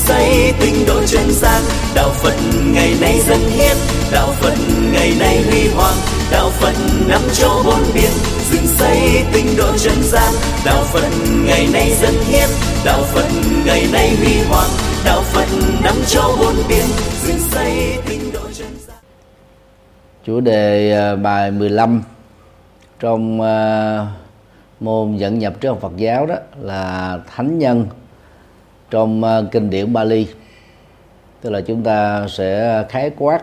xây tinh độ chân gian đạo phật ngày nay dân hiến. Đạo phật ngày nay huy hoàng. Đạo phật năm châu bốn biển. Dựng xây tinh độ chân gian đạo phật ngày nay dân hiến. Đạo phật ngày nay huy hoàng. Đạo phật năm châu bốn biển. Dựng xây tinh độ chân gian chủ đề à, bài 15 trong uh, môn dẫn nhập triết Phật giáo đó là thánh nhân trong à, kinh điển Bali. Tức là chúng ta sẽ khái quát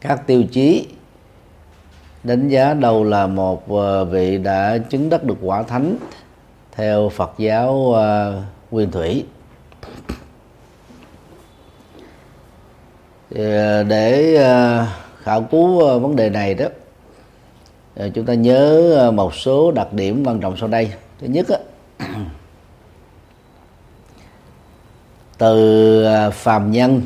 các tiêu chí đánh giá đâu là một à, vị đã chứng đắc được quả thánh theo Phật giáo à, nguyên thủy. Để khảo cứu vấn đề này đó chúng ta nhớ một số đặc điểm quan trọng sau đây. Thứ nhất á, từ à, phàm nhân,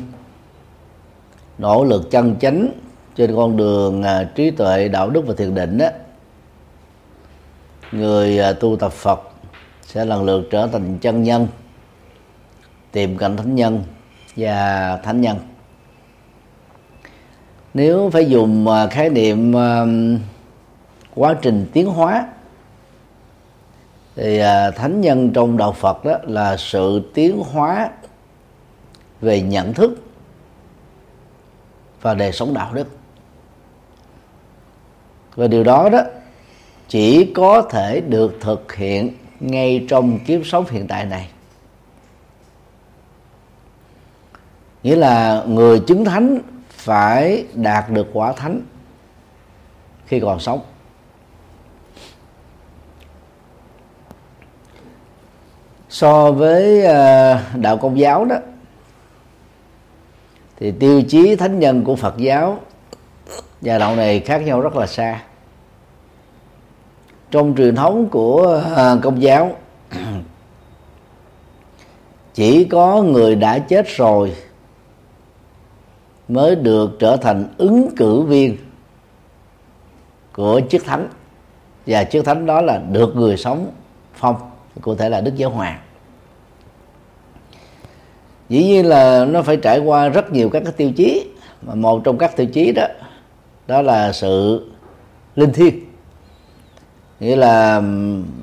nỗ lực chân chánh trên con đường à, trí tuệ, đạo đức và thiền định đó người à, tu tập phật sẽ lần lượt trở thành chân nhân, tìm cảnh thánh nhân và thánh nhân. Nếu phải dùng khái niệm quá trình tiến hóa, thì thánh nhân trong đạo Phật đó là sự tiến hóa về nhận thức và đời sống đạo đức. Và điều đó đó chỉ có thể được thực hiện ngay trong kiếp sống hiện tại này. Nghĩa là người chứng thánh phải đạt được quả thánh khi còn sống. So với ờ, đạo công giáo đó thì tiêu chí thánh nhân của phật giáo và đạo này khác nhau rất là xa. Trong truyền thống của à, công giáo, chỉ có người đã chết rồi mới được trở thành ứng cử viên của chức thánh. Và chức thánh đó là được người sống phong, cụ thể là đức giáo hoàng dĩ nhiên là nó phải trải qua rất nhiều các cái tiêu chí mà một trong các tiêu chí đó đó là sự linh thiêng. Nghĩa là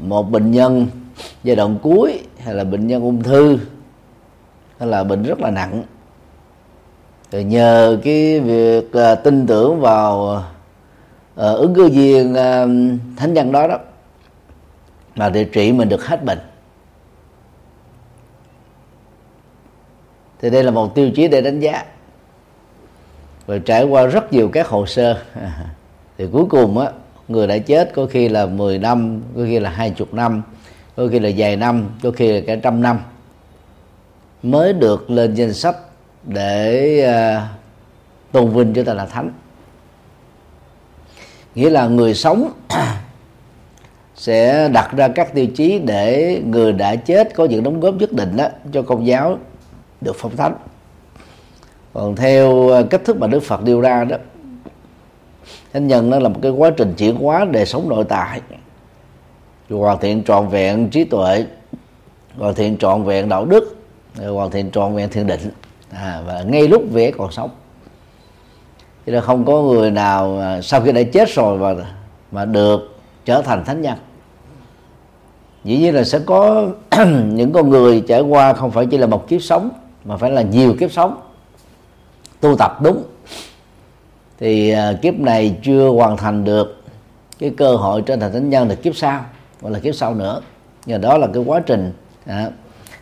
một bệnh nhân giai đoạn cuối hay là bệnh nhân ung thư hay là bệnh rất là nặng. Thì nhờ cái việc uh, tin tưởng vào uh, ứng cử viên uh, thánh nhân đó đó mà điều trị mình được hết bệnh. Thì đây là một tiêu chí để đánh giá. Rồi trải qua rất nhiều các hồ sơ. Thì cuối cùng á người đã chết có khi là 10 năm có khi là hai chục năm có khi là vài năm có khi là cả trăm năm mới được lên danh sách để uh, tôn vinh cho ta là thánh. Nghĩa là người sống sẽ đặt ra các tiêu chí để người đã chết có những đóng góp nhất định đó cho công giáo được phong thánh. Còn theo ờ, cách thức mà đức phật đưa ra đó thánh nhân nó là một cái quá trình chuyển hóa đời sống nội tại. Hoàn thiện trọn vẹn trí tuệ hoàn thiện trọn vẹn đạo đức hoàn thiện trọn vẹn thiền định. À, và ngay lúc vẽ còn sống. Cho là không có người nào à, sau khi đã chết rồi mà mà được trở thành thánh nhân. Dĩ nhiên là sẽ có những con người trải qua không phải chỉ là một kiếp sống mà phải là nhiều kiếp sống. Tu tập đúng. Thì à, kiếp này chưa hoàn thành được cái cơ hội trở thành thánh nhân là kiếp sau gọi là kiếp sau nữa. Nhờ đó là cái quá trình à,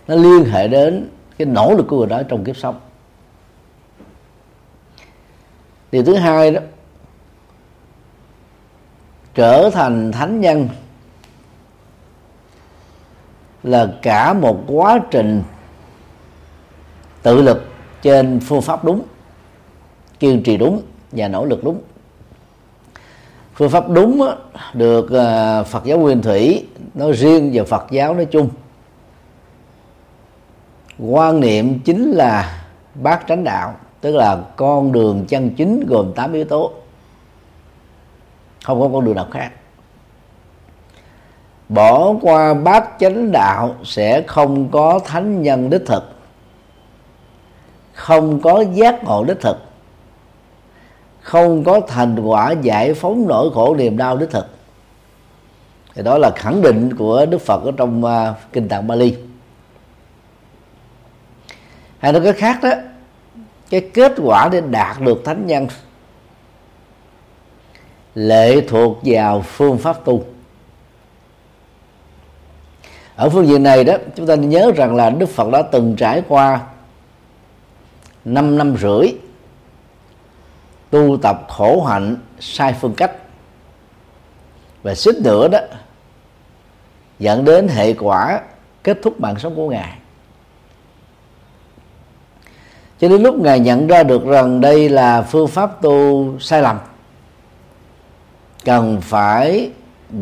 nó liên hệ đến cái nỗ lực của người đó trong kiếp sống. Điều thứ hai đó trở thành thánh nhân là cả một quá trình tự lực trên phương pháp đúng, kiên trì đúng và nỗ lực đúng. Phương pháp đúng được ờ, Phật giáo Nguyên Thủy nói riêng và Phật giáo nói chung. Quan niệm chính là bát chánh đạo, tức là con đường chân chính gồm 8 yếu tố. Không có con đường nào khác. Bỏ qua bát chánh đạo sẽ không có thánh nhân đích thực không có giác ngộ đích thực. Không có thành quả giải phóng nỗi khổ niềm đau đích thực. Thì đó là khẳng định của đức phật ở trong uh, kinh tạng bali. Hay nói cái khác đó cái kết quả để đạt được thánh nhân lệ thuộc vào phương pháp tu. Ở phương diện này đó chúng ta nhớ rằng là đức phật đã từng trải qua 5 năm rưỡi, tu tập khổ hạnh sai phương cách. Và suýt nữa đó, dẫn đến hệ quả kết thúc mạng sống của ngài. Cho đến lúc ngài nhận ra được rằng đây là phương pháp tu sai lầm, cần phải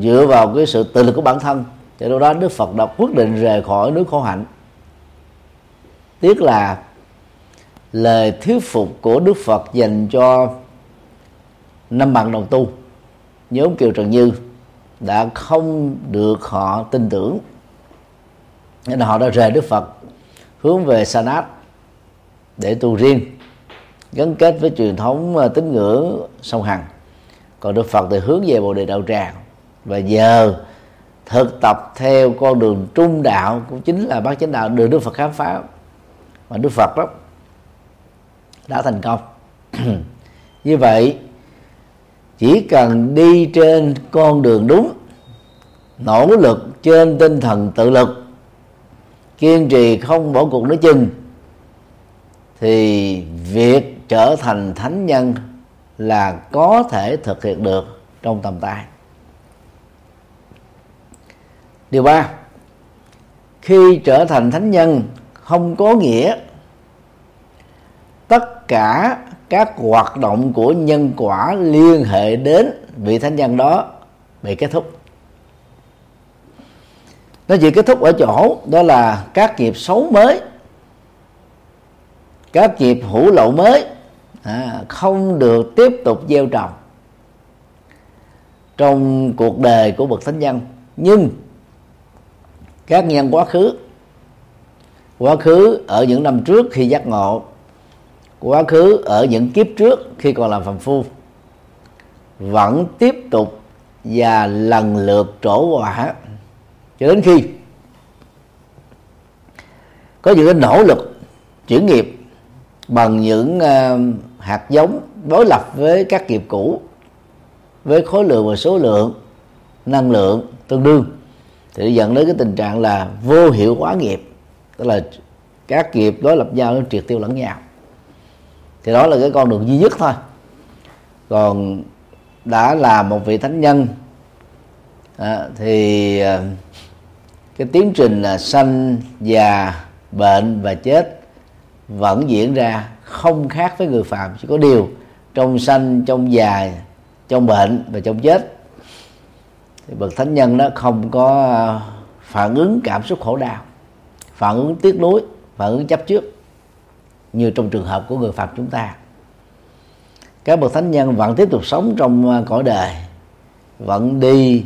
dựa vào cái sự tự lực của bản thân. Cho lúc đó đức phật đã quyết định rời khỏi nước khổ hạnh. Tiếc là lời thuyết phục của đức phật dành cho năm bạn đồng tu, nhóm kiều trần như, đã không được họ tin tưởng. Nên họ đã rời đức phật, hướng về sanat để tu riêng, gắn kết với truyền thống à, tín ngưỡng song hằng còn đức phật thì hướng về bồ đề đạo tràng, và giờ thực tập theo con đường trung đạo, cũng chính là bác chánh đạo được đức phật khám phá. Mà đức phật đó đã thành công. Như vậy, chỉ cần đi trên con đường đúng, nỗ lực trên tinh thần tự lực, kiên trì không bỏ cuộc nói chừng, thì việc trở thành thánh nhân là có thể thực hiện được trong tầm tay. Điều ba, khi trở thành thánh nhân không có nghĩa tất cả các hoạt động của nhân quả liên hệ đến vị thánh nhân đó bị kết thúc. Nó chỉ kết thúc ở chỗ đó là các nghiệp xấu mới các nghiệp hữu lậu mới à, không được tiếp tục gieo trồng trong cuộc đời của bậc thánh nhân. Nhưng các nhân quá khứ quá khứ ở những năm trước khi giác ngộ quá khứ ở những kiếp trước khi còn làm phàm phu vẫn tiếp tục và lần lượt trổ quả cho đến khi có những cái nỗ lực chuyển nghiệp bằng những uh, hạt giống đối lập với các nghiệp cũ với khối lượng và số lượng năng lượng tương đương thì dẫn đến cái tình trạng là vô hiệu hóa nghiệp. Tức là các nghiệp đối lập nhau nó triệt tiêu lẫn nhau thì đó là cái con đường duy nhất thôi. Còn đã là một vị thánh nhân à, thì à, cái tiến trình là sanh già bệnh và chết vẫn diễn ra không khác với người phạm chỉ có điều trong sanh trong già trong bệnh và trong chết thì bậc thánh nhân đó không có phản ứng cảm xúc khổ đau phản ứng tiếc nuối phản ứng chấp trước như trong trường hợp của người phật chúng ta. Các bậc thánh nhân vẫn tiếp tục sống trong à, cõi đời vẫn đi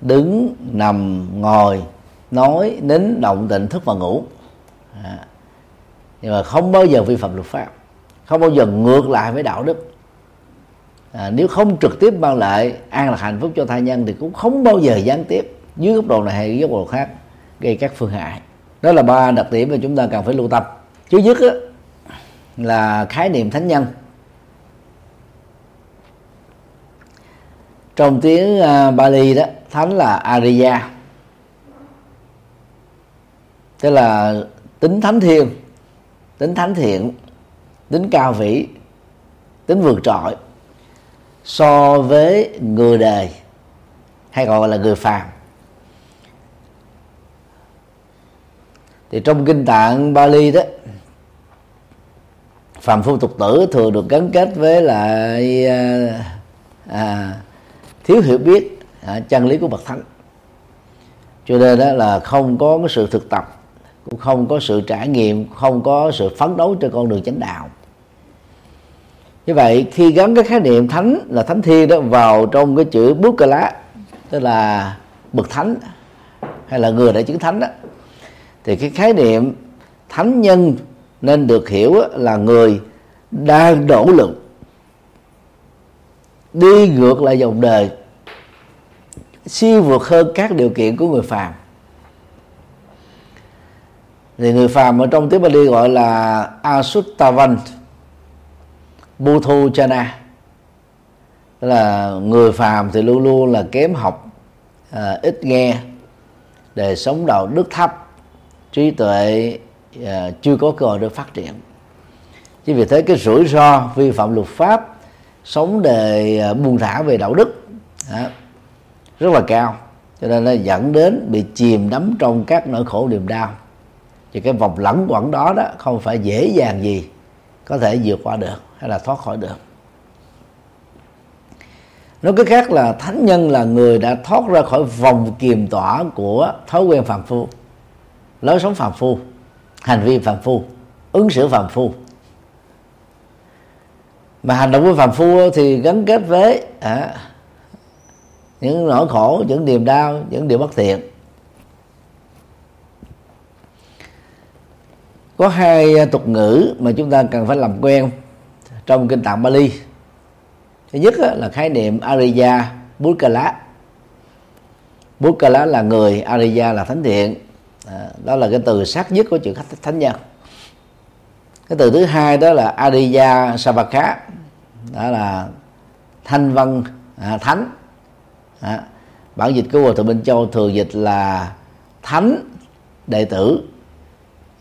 đứng nằm ngồi nói nín động tịnh thức và ngủ. À. nhưng mà không bao giờ vi phạm luật pháp không bao giờ ngược lại với đạo đức. À, nếu không trực tiếp mang lại an lạc hạnh phúc cho thai nhân thì cũng không bao giờ gián tiếp dưới góc độ này hay góc độ khác gây các phương hại. Đó là ba đặc điểm mà chúng ta cần phải lưu tâm. Thứ nhất á, là khái niệm thánh nhân. Trong tiếng uh, Bali đó thánh là Ariya tức là tính thánh thiên tính thánh thiện tính cao vĩ tính vượt trội so với người đời hay gọi là người phàm. Thì trong kinh tạng Bali đó phàm phu tục tử thường được gắn kết với lại à, à, thiếu hiểu biết à, chân lý của bậc thánh. Cho nên đó là không có cái sự thực tập cũng không có sự trải nghiệm không có sự phấn đấu trên con đường chánh đạo. Như vậy khi gắn cái khái niệm thánh là thánh thiên đó vào trong cái chữ bút cờ lá tức là bậc thánh hay là người đã chứng thánh đó thì cái khái niệm thánh nhân nên được hiểu là người đang nỗ lực đi ngược lại dòng đời siêu vượt hơn các điều kiện của người phàm. Thì người phàm ở trong tiếng Bali gọi là Asuttavan Buthu Chana tức là người phàm thì luôn luôn là kém học à, ít nghe đời sống đạo đức thấp trí tuệ à, chưa có cơ hội được phát triển. Chính vì thế cái rủi ro vi phạm luật pháp sống đời à, buông thả về đạo đức à, rất là cao. Cho nên nó dẫn đến bị chìm đắm trong các nỗi khổ niềm đau. Thì cái vòng lẩn quẩn đó đó không phải dễ dàng gì có thể vượt qua được hay là thoát khỏi được. Nói cái khác là thánh nhân là người đã thoát ra khỏi vòng kiềm tỏa của thói quen phạm phu lối sống phạm phu hành vi phạm phu ứng xử phạm phu. Mà hành động của phạm phu thì gắn kết với à, những nỗi khổ những niềm đau những điều bất thiện. Có hai tục ngữ mà chúng ta cần phải làm quen trong kinh tạng Bali. Thứ nhất là khái niệm Ariya Bukkala Bukkala là người Ariya là thánh thiện à, đó là cái từ sát nhất của chữ khách thánh nhân. Cái từ thứ hai đó là Adiya Savaka. Đó là thanh văn à, thánh. À, bản dịch của hòa thượng Minh Châu thường dịch là thánh đệ tử.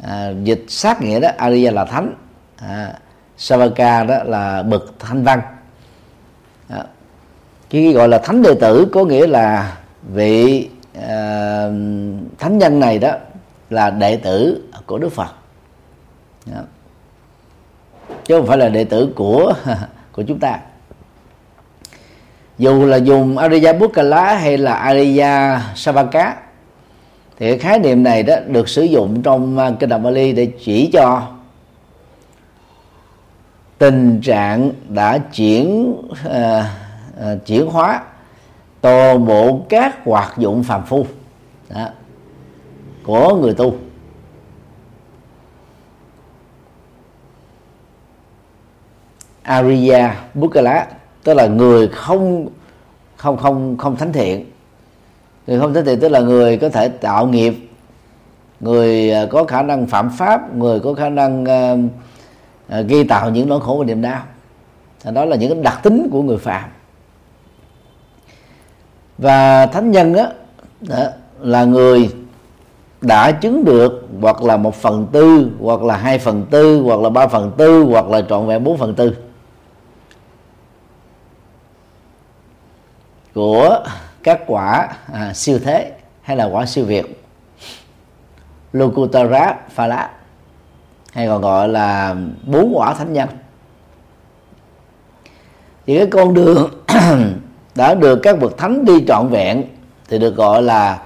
À, dịch sát nghĩa đó Ariya là thánh. À, Savaka đó là bậc thanh văn. À, cái gọi là thánh đệ tử có nghĩa là vị à, thánh nhân này đó là đệ tử của Đức Phật đó. chứ không phải là đệ tử của của chúng ta dù là dùng Ariya Bukala hay là Ariya Savaka thì cái khái niệm này đó được sử dụng trong à, kinh Đạo Bali để chỉ cho tình trạng đã chuyển uh, uh, chuyển hóa toàn bộ các hoạt dụng phàm phu. Đó, của người tu. Ariya Bukala tức là người không không không không thánh thiện. Người không thánh thiện tức là người có thể tạo nghiệp. Người à, có khả năng phạm pháp. Người có khả năng uh, uh, gây tạo những nỗi khổ và niềm đau. Đó là những đặc tính của người phạm và thánh nhân đó, đó là người đã chứng được hoặc là một phần tư hoặc là hai phần tư hoặc là ba phần tư hoặc là trọn vẹn bốn phần tư của các quả à, siêu thế hay là quả siêu việt. Lokutara Phala hay còn gọi là bốn quả thánh nhân. Thì cái con đường đã được các bậc thánh đi trọn vẹn thì được gọi là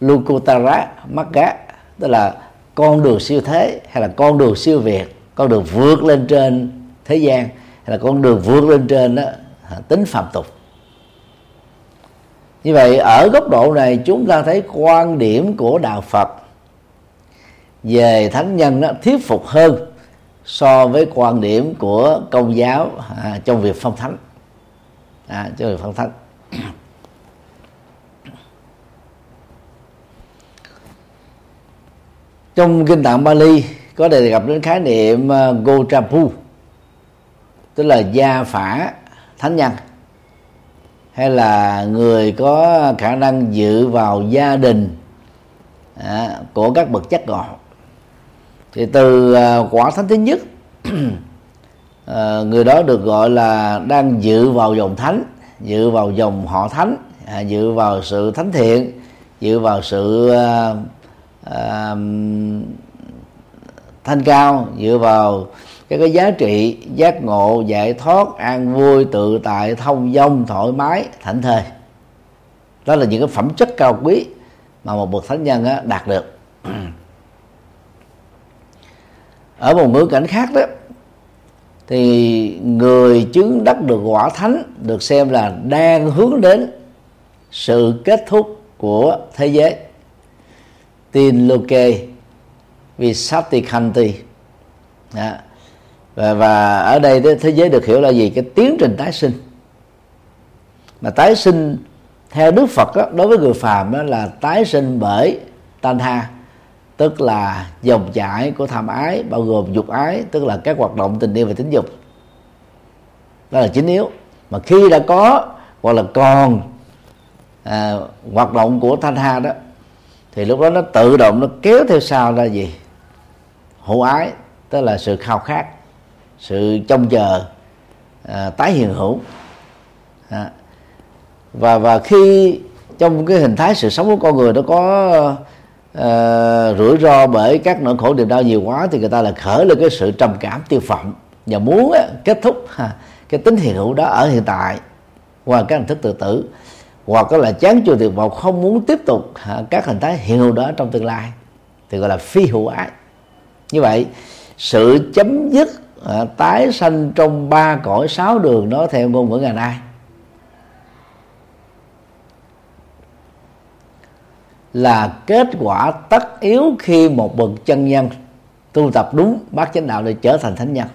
Lukutara Magga tức là con đường siêu thế hay là con đường siêu việt con đường vượt lên trên thế gian hay là con đường vượt lên trên đó tính phạm tục. Như vậy ở góc độ này chúng ta thấy quan điểm của đạo phật về thánh nhân đó thuyết phục hơn so với quan điểm của công giáo à, trong việc phong thánh à, cho người phong thân trong kinh tạng Bali có đề cập đến khái niệm ờ, Gotrapu tức là gia phả thánh nhân hay là người có khả năng dự vào gia đình à, của các bậc chất ngọt thì từ à, quả thánh thứ nhất à, người đó được gọi là đang dự vào dòng thánh dự vào dòng họ thánh à, dự vào sự thánh thiện dự vào sự à, à, thanh cao dựa vào cái cái giá trị giác ngộ giải thoát an vui tự tại thông dong thoải mái thảnh thơi. Đó là những cái phẩm chất cao quý mà một bậc thánh nhân á, đạt được. Ở một ngữ cảnh khác đó thì người chứng đắc được quả thánh được xem là đang hướng đến sự kết thúc của thế giới. Tin loke visatikanti đó. Dạ. và, và ở đây thế giới được hiểu là gì? Cái tiến trình tái sinh. Mà tái sinh theo Đức Phật đó, đối với người phàm đó là tái sinh bởi tan tha tức là dòng chảy của tham ái bao gồm dục ái tức là các hoạt động tình yêu và tính dục. Đó là chính yếu. Mà khi đã có hoặc là còn à, hoạt động của thanh ha đó thì lúc đó nó tự động nó kéo theo sau ra gì? Hữu ái tức là sự khao khát sự trông chờ à, tái hiện hữu. À, và và khi trong cái hình thái sự sống của con người nó có uh, rủi ro bởi các nỗi khổ niềm đau nhiều quá thì người ta là khởi lên cái sự trầm cảm tiêu phẩm và muốn á, kết thúc ha, cái tính hiện hữu đó ở hiện tại qua các hình thức tự tử. Hoặc là chán chua tuyệt vọng không muốn tiếp tục ha, các hình thái hiện hữu đó trong tương lai thì gọi là phi hữu ái như vậy sự chấm dứt à, tái sanh trong ba cõi sáu đường đó theo ngôn ngữ ngày nay là kết quả tất yếu khi một bậc chân nhân tu tập đúng bát chánh đạo để trở thành thánh nhân.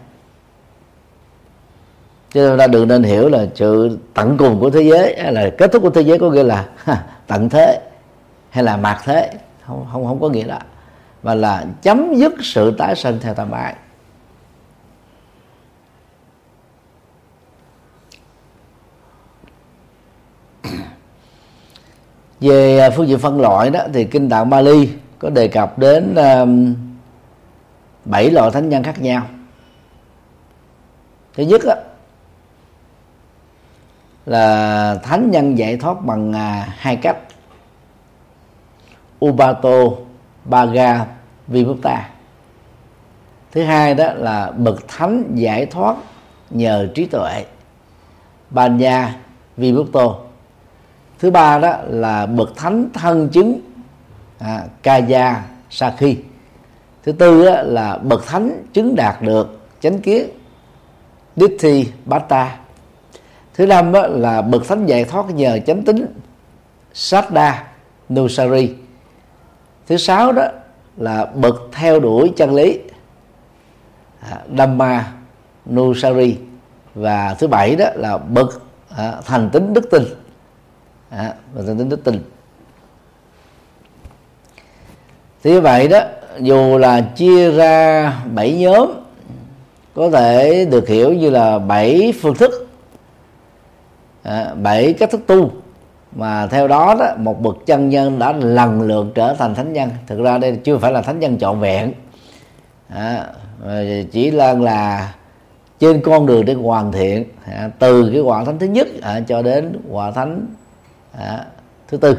Cho nên ta đừng nên hiểu là sự tận cùng của thế giới, hay là kết thúc của thế giới có nghĩa là tận thế, hay là mạt thế, không không không có nghĩa đó mà là chấm dứt sự tái sinh theo tam ái về à, phương diện phân loại đó thì kinh tạng Bali có đề cập đến bảy loại thánh nhân khác nhau. Thứ nhất đó, là thánh nhân giải thoát bằng à, hai cách. Ubato Baga Vimukta thứ hai đó là bậc thánh giải thoát nhờ trí tuệ. Banya Vimukto thứ ba đó là bậc thánh thân chứng à, Kaya Sakhi. Thứ tư đó là bậc thánh chứng đạt được chánh kiến Dithi Bata thứ năm đó là bậc thánh giải thoát nhờ chánh tính Saddha Nusari. Thứ sáu đó là bậc theo đuổi chân lý à, Dhamma Nusari. Và thứ bảy đó là bậc à, thành tính đức tin à, và thành tính đức tin. Thì như vậy đó dù là chia ra bảy nhóm có thể được hiểu như là bảy phương thức. À, bảy cách thức tu. Mà theo đó đó một bậc chân nhân đã lần lượt trở thành thánh nhân. Thực ra đây chưa phải là thánh nhân trọn vẹn. À, chỉ là là trên con đường để hoàn thiện à, từ cái quả thánh thứ nhất à, cho đến quả thánh à, thứ tư.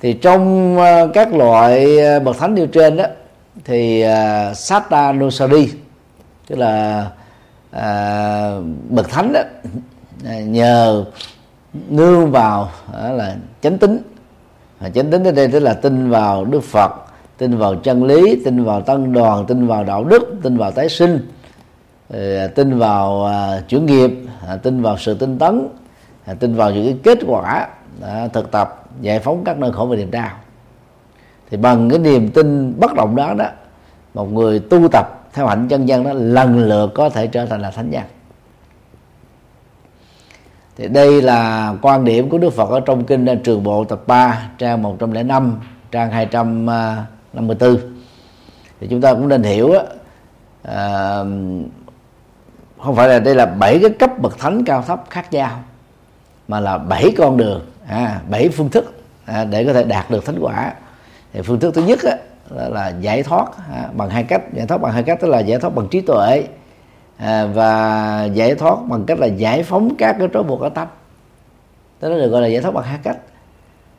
Thì trong uh, các loại ờ, bậc thánh nêu trên đó thì ờ, uh, Sata Nusari tức là uh, bậc thánh đó à, nhờ nương vào đó là chánh tính và chánh tính ở đây tức là tin vào đức phật tin vào chân lý tin vào tăng đoàn tin vào đạo đức tin vào tái sinh à, tin vào à, uh, chuyển nghiệp uh, tin vào sự tinh tấn à, tin vào những cái kết quả à, thực tập giải phóng các nơi khổ và niềm đau thì bằng cái niềm tin bất động đó đó một người tu tập theo hạnh chân dân đó lần lượt có thể trở thành là thánh nhân. Thì đây là quan điểm của Đức Phật ở trong kinh à, Trường Bộ tập 3 trang 105 trang 254 à, thì chúng ta cũng nên hiểu à, không phải là đây là bảy cái cấp bậc thánh cao thấp khác nhau mà là bảy con đường à, bảy phương thức à, để có thể đạt được thánh quả. Thì phương thức thứ nhất á, là, là giải thoát à, bằng hai cách. Giải thoát bằng hai cách tức là giải thoát bằng trí tuệ à, và giải thoát bằng cách là giải phóng các cái trói buộc ở tâm. Đó được gọi là giải thoát bằng hai cách.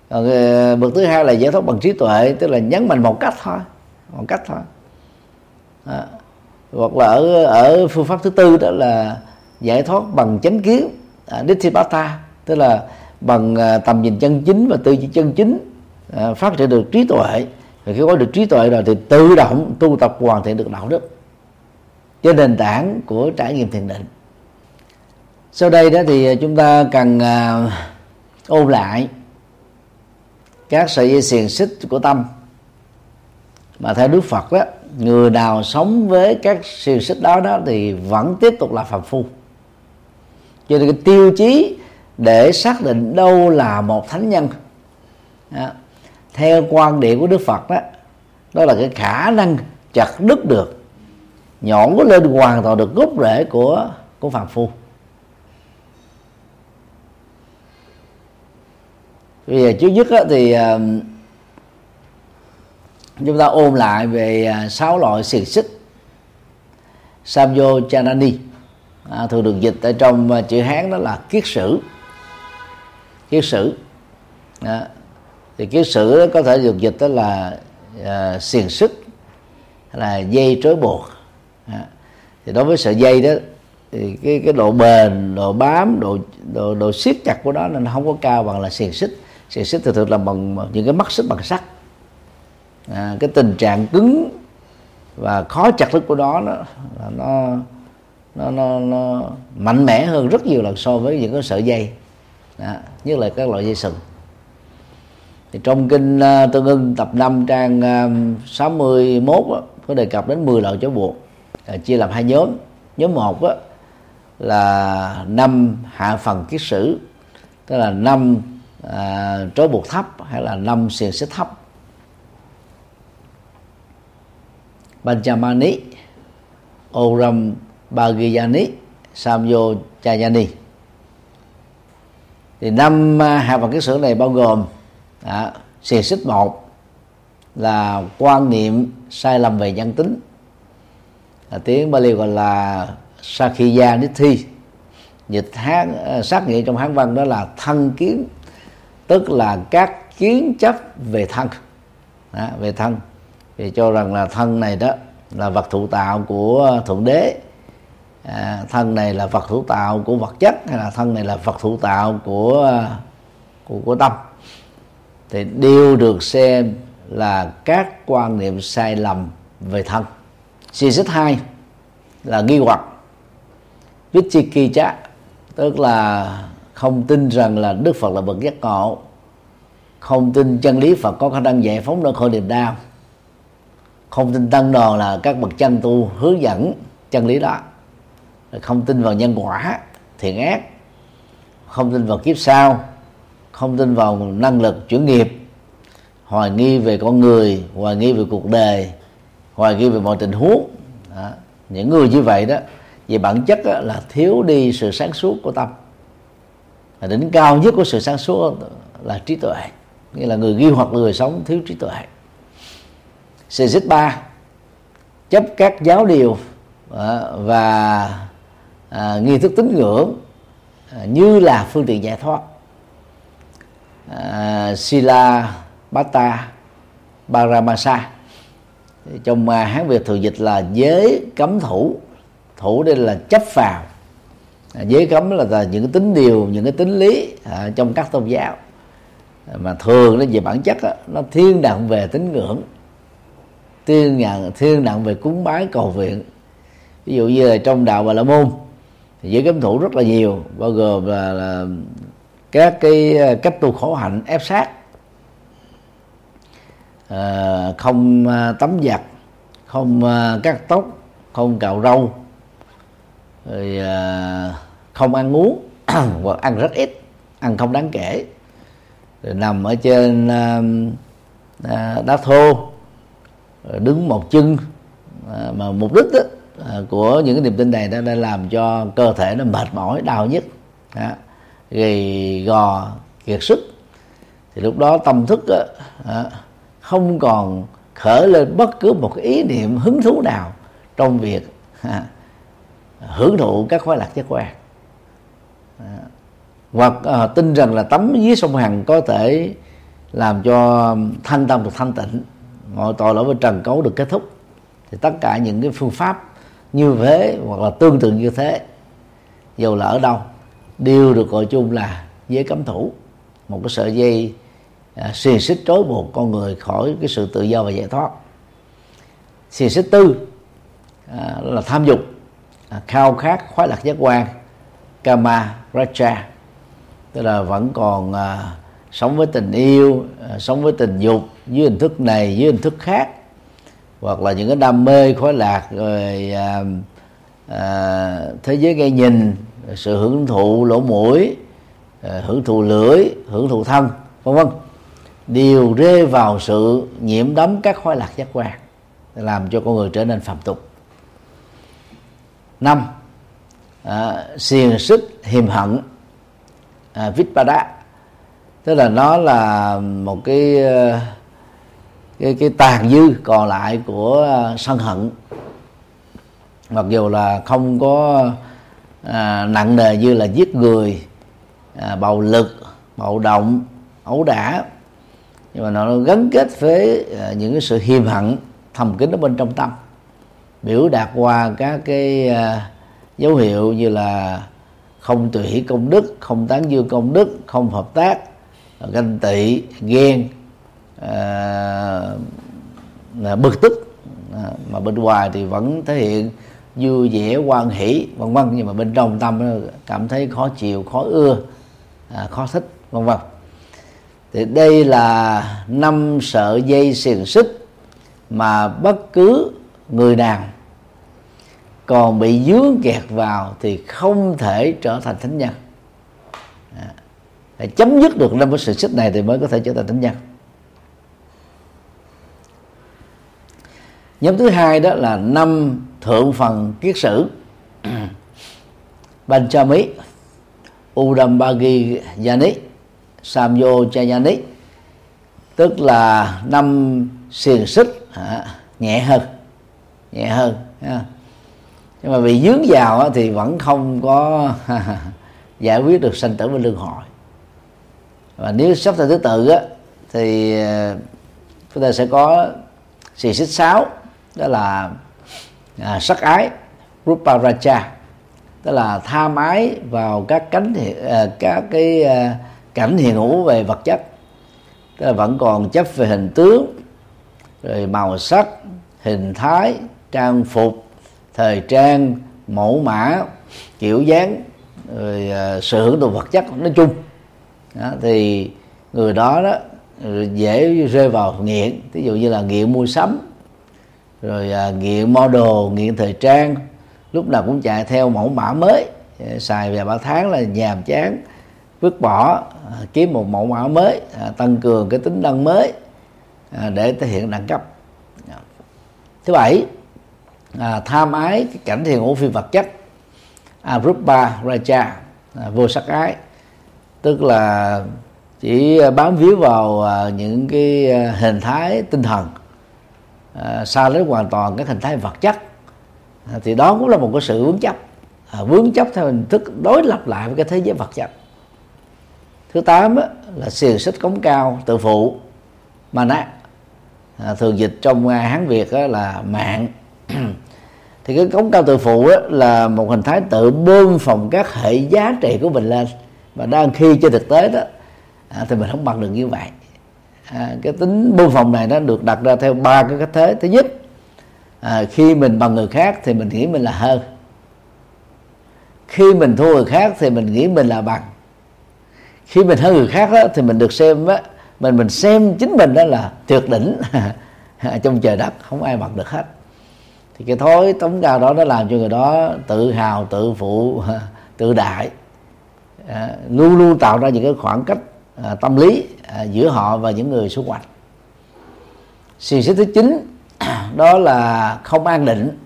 Còn ờ, bậc thứ hai là giải thoát bằng trí tuệ tức là nhấn mạnh một cách thôi một cách thôi. À, hoặc là ở ở phương pháp thứ tư đó là giải thoát bằng chánh kiến à, Ditthipata tức là bằng à, tầm nhìn chân chính và tư duy chân chính à, phát triển được trí tuệ. Và khi có được trí tuệ rồi thì tự động tu tập hoàn thiện được đạo đức trên nền tảng của trải nghiệm thiền định. Sau đây đó thì chúng ta cần ôm ôn lại các sợi dây xiềng xích của tâm. Mà theo Đức Phật đó người nào sống với các xiềng xích đó đó thì vẫn tiếp tục là phàm phu. Cho nên cái tiêu chí để xác định đâu là một thánh nhân. Đó. theo quan điểm của Đức Phật đó đó là cái khả năng chặt đứt được nhọn có lên hoàn toàn được gốc rễ của của phàm phu. Bây giờ trước nhất thì ờ, chúng ta ôn lại về ờ, sáu loại xiềng xích. Samyo Chanani. À, thường được dịch ở trong ờ, chữ Hán đó là kiết sử kiết sử. Đó. thì kiết sử có thể được dịch đó là uh, xiềng xích là dây trói buộc. Đó. thì đối với sợi dây đó thì cái cái độ bền độ bám độ độ độ siết chặt của nó nên nó không có cao bằng là xiềng xích. Xiềng xích thường thường là bằng những cái mắt xích bằng sắt. À, cái tình trạng cứng và khó chặt đứt của nó nó nó nó, nó, nó mạnh mẽ hơn rất nhiều lần so với những cái sợi dây đó, nhất là các loại dây sừng. Thì trong kinh uh, tương ưng tập 5 trang à, uh, 61 á, có đề cập đến 10 loại chó buộc à, chia làm hai nhóm. Nhóm một á, là năm hạ phần kiết sử tức là năm à, trói buộc thấp hay là năm xiềng xích thấp. Panjamani Oram Bagiyani Samyo Chayani thì năm à, hạ phần kiết sử này bao gồm à, xì xích một là quan niệm sai lầm về nhân tính. À, tiếng Bali gọi là Sakhiya Nithi. Dịch hán xác à, sát nghĩa trong hán văn đó là thân kiến tức là các kiến chấp về thân. Đó, về thân. Thì cho rằng là thân này đó là vật thụ tạo của thượng đế à, thân này là vật thủ tạo của vật chất hay là thân này là vật thủ tạo của à, của, của tâm? Thì đều được xem là các quan niệm sai lầm về thân. Xì xích hai là nghi hoặc. Vichikicha tức là không tin rằng là Đức Phật là bậc giác ngộ không tin chân lý Phật có khả năng giải phóng nỗi khổ niềm đau không tin tăng đoàn là các bậc chân tu hướng dẫn chân lý đó không tin vào nhân quả thiện ác. Không tin vào kiếp sau. Không tin vào năng lực chuyển nghiệp. Hoài nghi về con người hoài nghi về cuộc đời hoài nghi về mọi tình huống. Đó. những người như vậy đó về bản chất đó, là thiếu đi sự sáng suốt của tâm. Là đỉnh cao nhất của sự sáng suốt là trí tuệ. Nghĩa là người ghi hoặc người sống thiếu trí tuệ. Xích ba chấp các giáo điều và à, nghi thức tín ngưỡng à, như là phương tiện giải thoát. À, sila bata paramasa trong à, hán việt thường dịch là giới cấm thủ. Thủ đây là chấp vào à, giới cấm là, là những cái tính điều những cái tính lý à, trong các tôn giáo. À, mà thường nó về bản chất đó, nó thiên nặng về tín ngưỡng. Thiên nặng thiên nặng về cúng bái cầu viện ví dụ như là trong đạo bà la môn thì giới cấm thủ rất là nhiều bao gồm là, là các cái ờ, cách tu khổ hạnh ép sát. À, không à, tắm giặt không à, cắt tóc không cạo râu rồi à, không ăn uống hoặc ăn rất ít ăn không đáng kể. Rồi nằm ở trên à, à, đá thô rồi đứng một chân à, mà mục đích đó, Ờ, của những cái niềm tin này nó đã làm cho cơ thể nó mệt mỏi đau nhức gầy gò kiệt sức. Thì lúc đó tâm thức đó, không còn khởi lên bất cứ một ý niệm hứng thú nào trong việc à, hưởng thụ các khoái lạc giác quan. À, hoặc à, tin rằng là tắm dưới sông Hằng có thể làm cho thanh tâm được thanh tịnh mọi tội lỗi với trần cấu được kết thúc. Thì tất cả những cái phương pháp như thế hoặc là tương tự như thế dù là ở đâu đều được gọi chung là giới cấm thủ một cái sợi dây à, xiềng xích trói buộc con người khỏi cái sự tự do và giải thoát. Xiềng xích tư à, là tham dục à, khao khát khoái lạc giác quan kama raja tức là vẫn còn à, sống với tình yêu à, sống với tình dục dưới hình thức này dưới hình thức khác hoặc là những cái đam mê khói lạc rồi à, à, thế giới nghe nhìn sự hưởng thụ lỗ mũi à, hưởng thụ lưỡi hưởng thụ thân vân vân. Đều rơi vào sự nhiễm đấm các khói lạc giác quan làm cho con người trở nên phạm tục. Năm à, xiềng xích hiềm hận à, vitpada tức là nó là một cái uh, cái cái tàn dư còn lại của à, sân hận. Mặc dù là không có à, nặng nề như là giết người à, bạo lực bạo động ấu đả nhưng mà nó gắn kết với à, những cái sự hiềm hận thầm kín ở bên trong tâm biểu đạt qua các cái à, dấu hiệu như là không tùy hỷ công đức không tán dương công đức không hợp tác ganh tị ghen à, bực tức. À, mà bên ngoài thì vẫn thể hiện vui vẻ quan hỷ vân vân. Nhưng mà bên trong tâm cảm thấy khó chịu khó ưa à, khó thích vân vân. Thì đây là năm sợi dây xiềng xích mà bất cứ người nào còn bị dướng kẹt vào thì không thể trở thành thánh nhân. À, phải chấm dứt được năm cái sự xích này thì mới có thể trở thành thánh nhân. Nhóm thứ hai đó là năm thượng phần kiết sử Banchami Udambagi Yani Samyo Chayani tức là năm xiềng xích à, nhẹ hơn nhẹ hơn ha. nhưng mà bị dướng vào thì vẫn không có giải quyết được sanh tử và luân hồi và nếu sắp theo thứ tự á, thì à, chúng ta sẽ có xì xích sáu đó là à, sắc ái rupa raja tức là tham ái vào các cánh à, các cái à, cảnh hiện hữu về vật chất. Tức là vẫn còn chấp về hình tướng rồi màu sắc hình thái trang phục thời trang mẫu mã kiểu dáng rồi à, sự hưởng thụ vật chất nói chung. Đó, thì người đó đó dễ rơi vào nghiện. Ví dụ như là nghiện mua sắm rồi à, nghiện model nghiện thời trang lúc nào cũng chạy theo mẫu mã mới. Dạ, xài vài ba tháng là nhàm chán vứt bỏ à, kiếm một mẫu mã mới à, tăng cường cái tính năng mới à, để thể hiện đẳng cấp. Dạ. Thứ bảy à, tham ái cái cảnh thiền ngũ phi vật chất. Arupa raja à, vô sắc ái. Tức là chỉ bám víu vào à, những cái à, hình thái tinh thần à, xa lưới hoàn toàn các hình thái vật chất. Ờ, thì đó cũng là một cái sự vướng chấp. Ờ, vướng chấp theo hình thức đối lập lại với cái thế giới vật chất. Thứ tám là xiềng xích cống cao tự phụ mà nát. Thường dịch trong à, hán việt là mạng. Thì cái cống cao tự phụ là một hình thái tự bơm phòng các hệ giá trị của mình lên. Và đang khi trên thực tế đó à, thì mình không bằng được như vậy à, cái tính bưu phòng này nó được đặt ra theo ba cái cách thế. Thứ nhất à, khi mình bằng người khác thì mình nghĩ mình là hơn. Khi mình thua người khác thì mình nghĩ mình là bằng. Khi mình hơn người khác đó, thì mình được xem á mình mình xem chính mình đó là tuyệt đỉnh. Trong trời đất không ai bằng được hết. Thì cái thói tống cao đó nó làm cho người đó tự hào tự phụ tự đại. À, luôn luôn tạo ra những cái khoảng cách à, tâm lý à, giữa họ và những người xung quanh. Xiềng xích thứ chín đó là không an định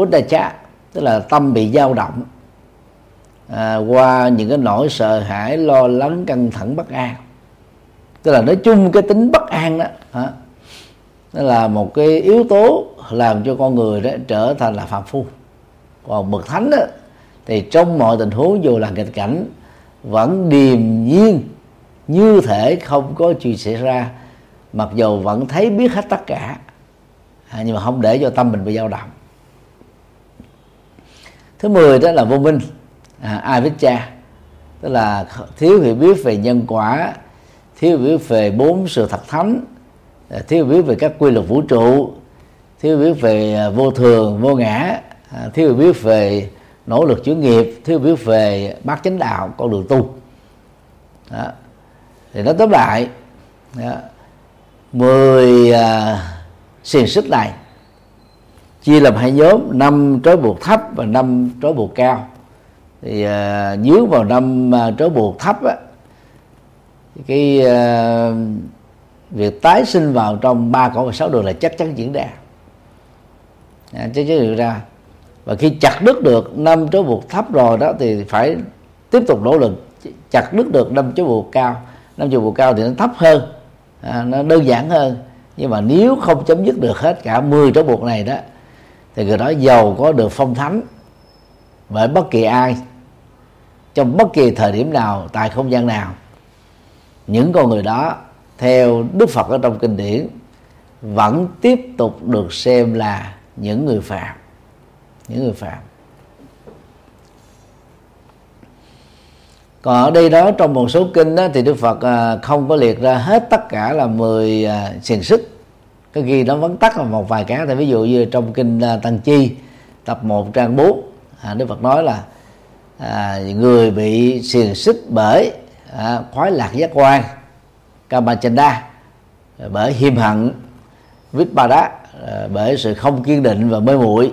uddhacha tức là tâm bị dao động à, qua những cái nỗi sợ hãi lo lắng căng thẳng bất an. Tức là nói chung cái tính bất an đó hả? nó là một cái yếu tố làm cho con người đó trở thành là phạm phu. Còn bậc thánh đó thì trong mọi tình huống dù là nghịch cảnh vẫn điềm nhiên như thể không có chuyện xảy ra mặc dù vẫn thấy biết hết tất cả. À, nhưng mà không để cho tâm mình bị dao động. Thứ mười đó là vô minh. À, avicca tức là thiếu hiểu biết về nhân quả thiếu hiểu biết về bốn sự thật thánh à, thiếu hiểu biết về các quy luật vũ trụ thiếu hiểu biết về à, vô thường vô ngã à, thiếu hiểu biết về nỗ lực chuyển nghiệp thiếu hiểu biết về bát chánh đạo con đường tu. Đó thì nó tóm lại đó, 10 à, xiềng xích này chia làm hai nhóm năm trói buộc thấp và năm trói buộc cao. Thì à, uh, dướng vào năm uh, trói buộc thấp á, cái uh, việc tái sinh vào trong ba cõi và sáu đường là chắc chắn diễn ra. À, chắc chắn diễn ra. Và khi chặt đứt được năm trói buộc thấp rồi đó thì phải tiếp tục nỗ lực chặt đứt được năm trói buộc cao năm chục buộc cao thì nó thấp hơn. À, nó đơn giản hơn. Nhưng mà nếu không chấm dứt được hết cả 10 trói buộc này đó thì người đó giàu có được phong thánh bởi bất kỳ ai trong bất kỳ thời điểm nào tại không gian nào. Những con người đó theo đức phật ở trong kinh điển vẫn tiếp tục được xem là những người phạm những người phạm còn ở đây đó trong một số kinh đó, thì đức phật à, không có liệt ra hết tất cả là 10 à, xiềng xích. Có ghi nó vẫn tắt là một vài cái thì ví dụ như trong kinh à, tăng chi tập 1 trang 4 à, đức phật nói là à, người bị xiềng xích bởi à, khoái lạc giác quan kamachanda bởi hiềm hận vipada à, bởi sự không kiên định và mê muội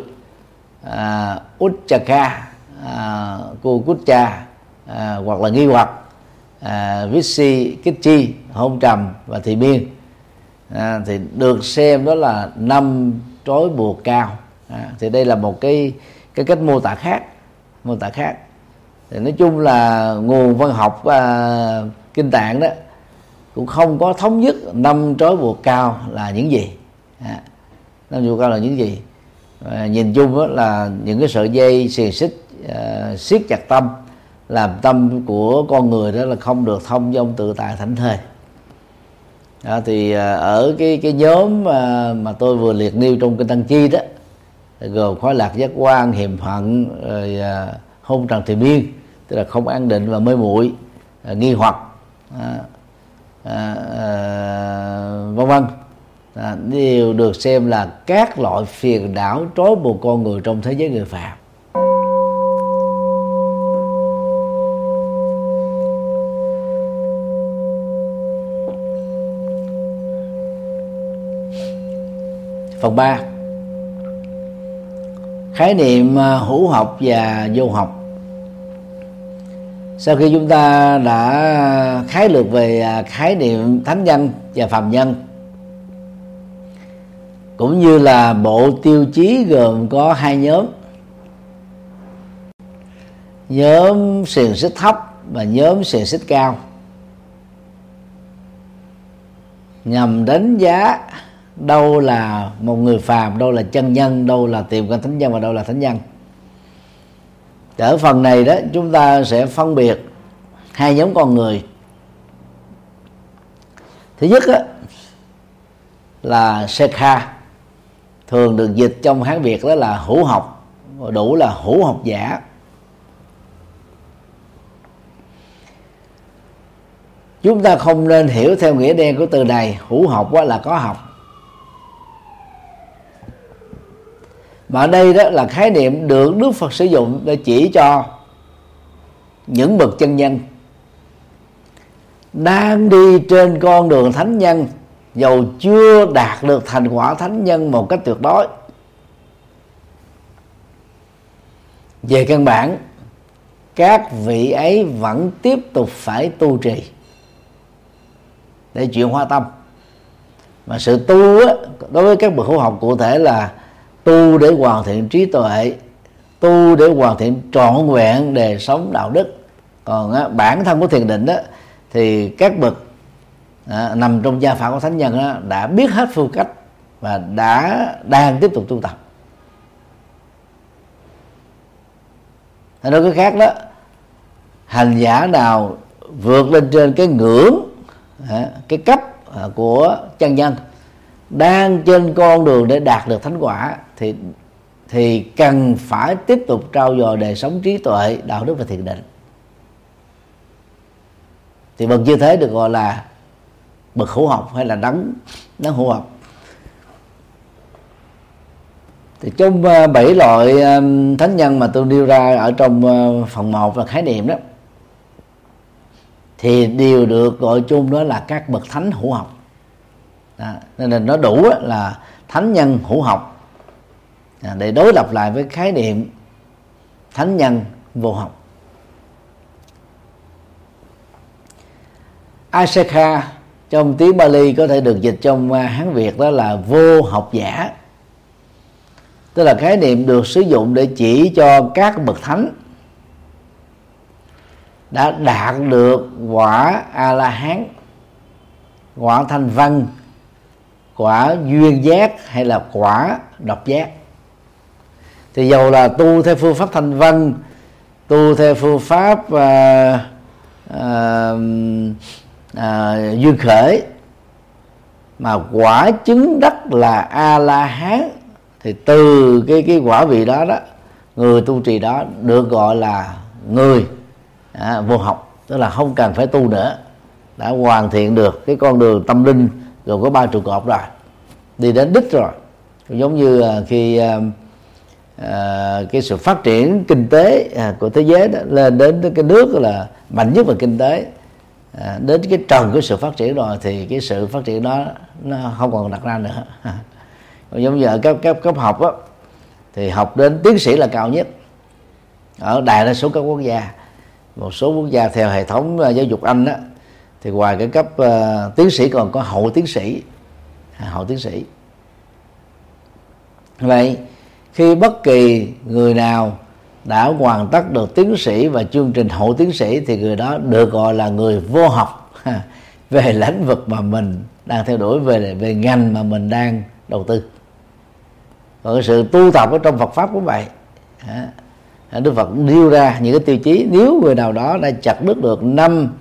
à, uchaka à, kukucha à, hoặc là nghi hoặc à, vici kích chi hôn trầm và thị miên à, thì được xem đó là năm trói buộc cao. À, thì đây là một cái cái cách mô tả khác mô tả khác. Thì nói chung là nguồn văn học à, kinh tạng đó cũng không có thống nhất năm trói buộc cao là những gì. À, năm buộc cao là những gì? À, nhìn chung đó là những cái sợi dây xiềng xích à, siết chặt tâm làm tâm của con người đó là không được thông dong tự tại thảnh thơi. Đó, thì à, ở cái cái nhóm mà, mà tôi vừa liệt nêu trong kinh tăng chi đó gồm khói lạc giác quan hiềm hận rồi à, hôn trần thì biên tức là không an định và mê muội à, nghi hoặc à, à, à, vân vân. À, đều được xem là các loại phiền não trói buộc con người trong thế giới người phạm phần 3 khái niệm à, hữu học và vô học. Sau khi chúng ta đã khái lược về à, khái niệm thánh nhân và phàm nhân, cũng như là bộ tiêu chí gồm có hai nhóm. Nhóm xiềng xích thấp và nhóm xiềng xích cao, nhằm đánh giá đâu là một người phàm đâu là chân nhân đâu là tiềm cận thánh nhân và đâu là thánh nhân. Ở phần này đó chúng ta sẽ phân biệt hai nhóm con người. Thứ nhất đó, là sekha thường được dịch trong hán việt đó là hữu học đủ là hữu học giả. Chúng ta không nên hiểu theo nghĩa đen của từ này hữu học quá là có học. Mà ở đây đó là khái niệm được Đức Phật sử dụng để chỉ cho những bậc chân nhân đang đi trên con đường thánh nhân dầu chưa đạt được thành quả thánh nhân một cách tuyệt đối. Về căn bản các vị ấy vẫn tiếp tục phải tu trì để chuyển hóa tâm. Mà sự tu á, đối với các bậc hữu học cụ thể là tu để hoàn thiện trí tuệ tu để hoàn thiện trọn vẹn đời sống đạo đức. Còn á, bản thân của thiền định đó thì các bậc à, nằm trong gia phả của thánh nhân đó, đã biết hết phương cách và đã đang tiếp tục tu tập. Nói cái khác đó hành giả nào vượt lên trên cái ngưỡng cái cấp à, của chân nhân đang trên con đường để đạt được thánh quả thì thì cần phải tiếp tục trao dồi đời sống trí tuệ, đạo đức và thiền định thì bậc như thế được gọi là bậc hữu học hay là đấng đấng hữu học thì trong ờ, bảy loại thánh nhân mà tôi nêu ra ở trong ờ, phần 1 là khái niệm đó, thì đều được gọi chung đó là các bậc thánh hữu học đó. nên là nó đủ là thánh nhân hữu học À, để đối lập lại với khái niệm thánh nhân vô học. Aseka trong tiếng Bali có thể được dịch trong à, Hán Việt đó là vô học giả. Tức là khái niệm được sử dụng để chỉ cho các bậc thánh đã đạt được quả a la hán quả thanh văn, quả duyên giác hay là quả độc giác thì dầu là tu theo phương pháp thanh văn tu theo phương pháp uh, uh, uh, duyên khởi mà quả chứng đắc là a la hán thì từ cái cái quả vị đó đó người tu trì đó được gọi là người à, vô học. Tức là không cần phải tu nữa. Đã hoàn thiện được cái con đường tâm linh rồi có ba trụ cột rồi. Đi đến đích rồi. Giống như à, khi à, à, cái sự phát triển kinh tế à, của thế giới đó, lên đến cái nước là mạnh nhất về kinh tế. À, đến cái trần của sự phát triển rồi thì cái sự phát triển đó nó không còn đặt ra nữa. Giống như ở cấp cấp cấp học á thì học đến tiến sĩ là cao nhất. Ở đại đa số các quốc gia một số quốc gia theo hệ thống à, giáo dục anh đó thì ngoài cái cấp uh, tiến sĩ còn có hậu tiến sĩ. À, hậu tiến sĩ. Vậy khi bất kỳ người nào đã hoàn tất được tiến sĩ và chương trình hậu tiến sĩ thì người đó được gọi là người vô học về lĩnh vực mà mình đang theo đuổi về về ngành mà mình đang đầu tư. Còn sự tu tập ở trong Phật pháp cũng vậy. Đức Phật nêu ra những cái tiêu chí nếu người nào đó đã chặt đứt được năm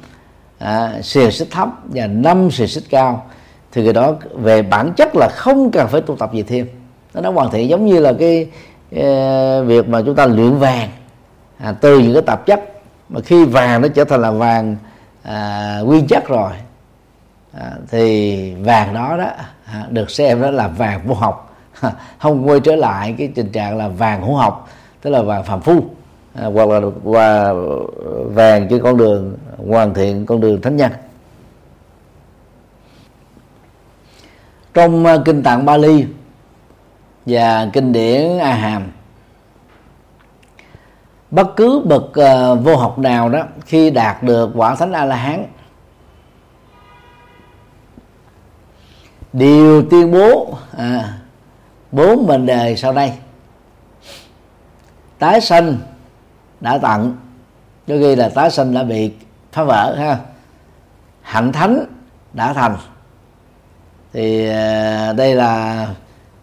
à, xìa xích thấp và năm xìa xích cao thì người đó về bản chất là không cần phải tu tập gì thêm nó đã hoàn thiện giống như là cái uh, việc mà chúng ta luyện vàng à, từ những cái tạp chất. Mà khi vàng nó trở thành là vàng à, nguyên chất rồi à, thì vàng đó đó à, được xem đó là vàng vô học. Không quay trở lại cái tình trạng là vàng hữu học tức là vàng phàm phu. À, hoặc là và vàng trên con đường hoàn thiện con đường thánh nhân. Trong à, kinh tạng Bali và kinh điển A Hàm bất cứ bậc uh, vô học nào đó khi đạt được quả thánh A La Hán đều tuyên bố à, bốn mệnh đề sau đây. Tái sanh đã tận cho ghi là tái sanh đã bị phá vỡ ha. Hạnh thánh đã thành. Thì à, đây là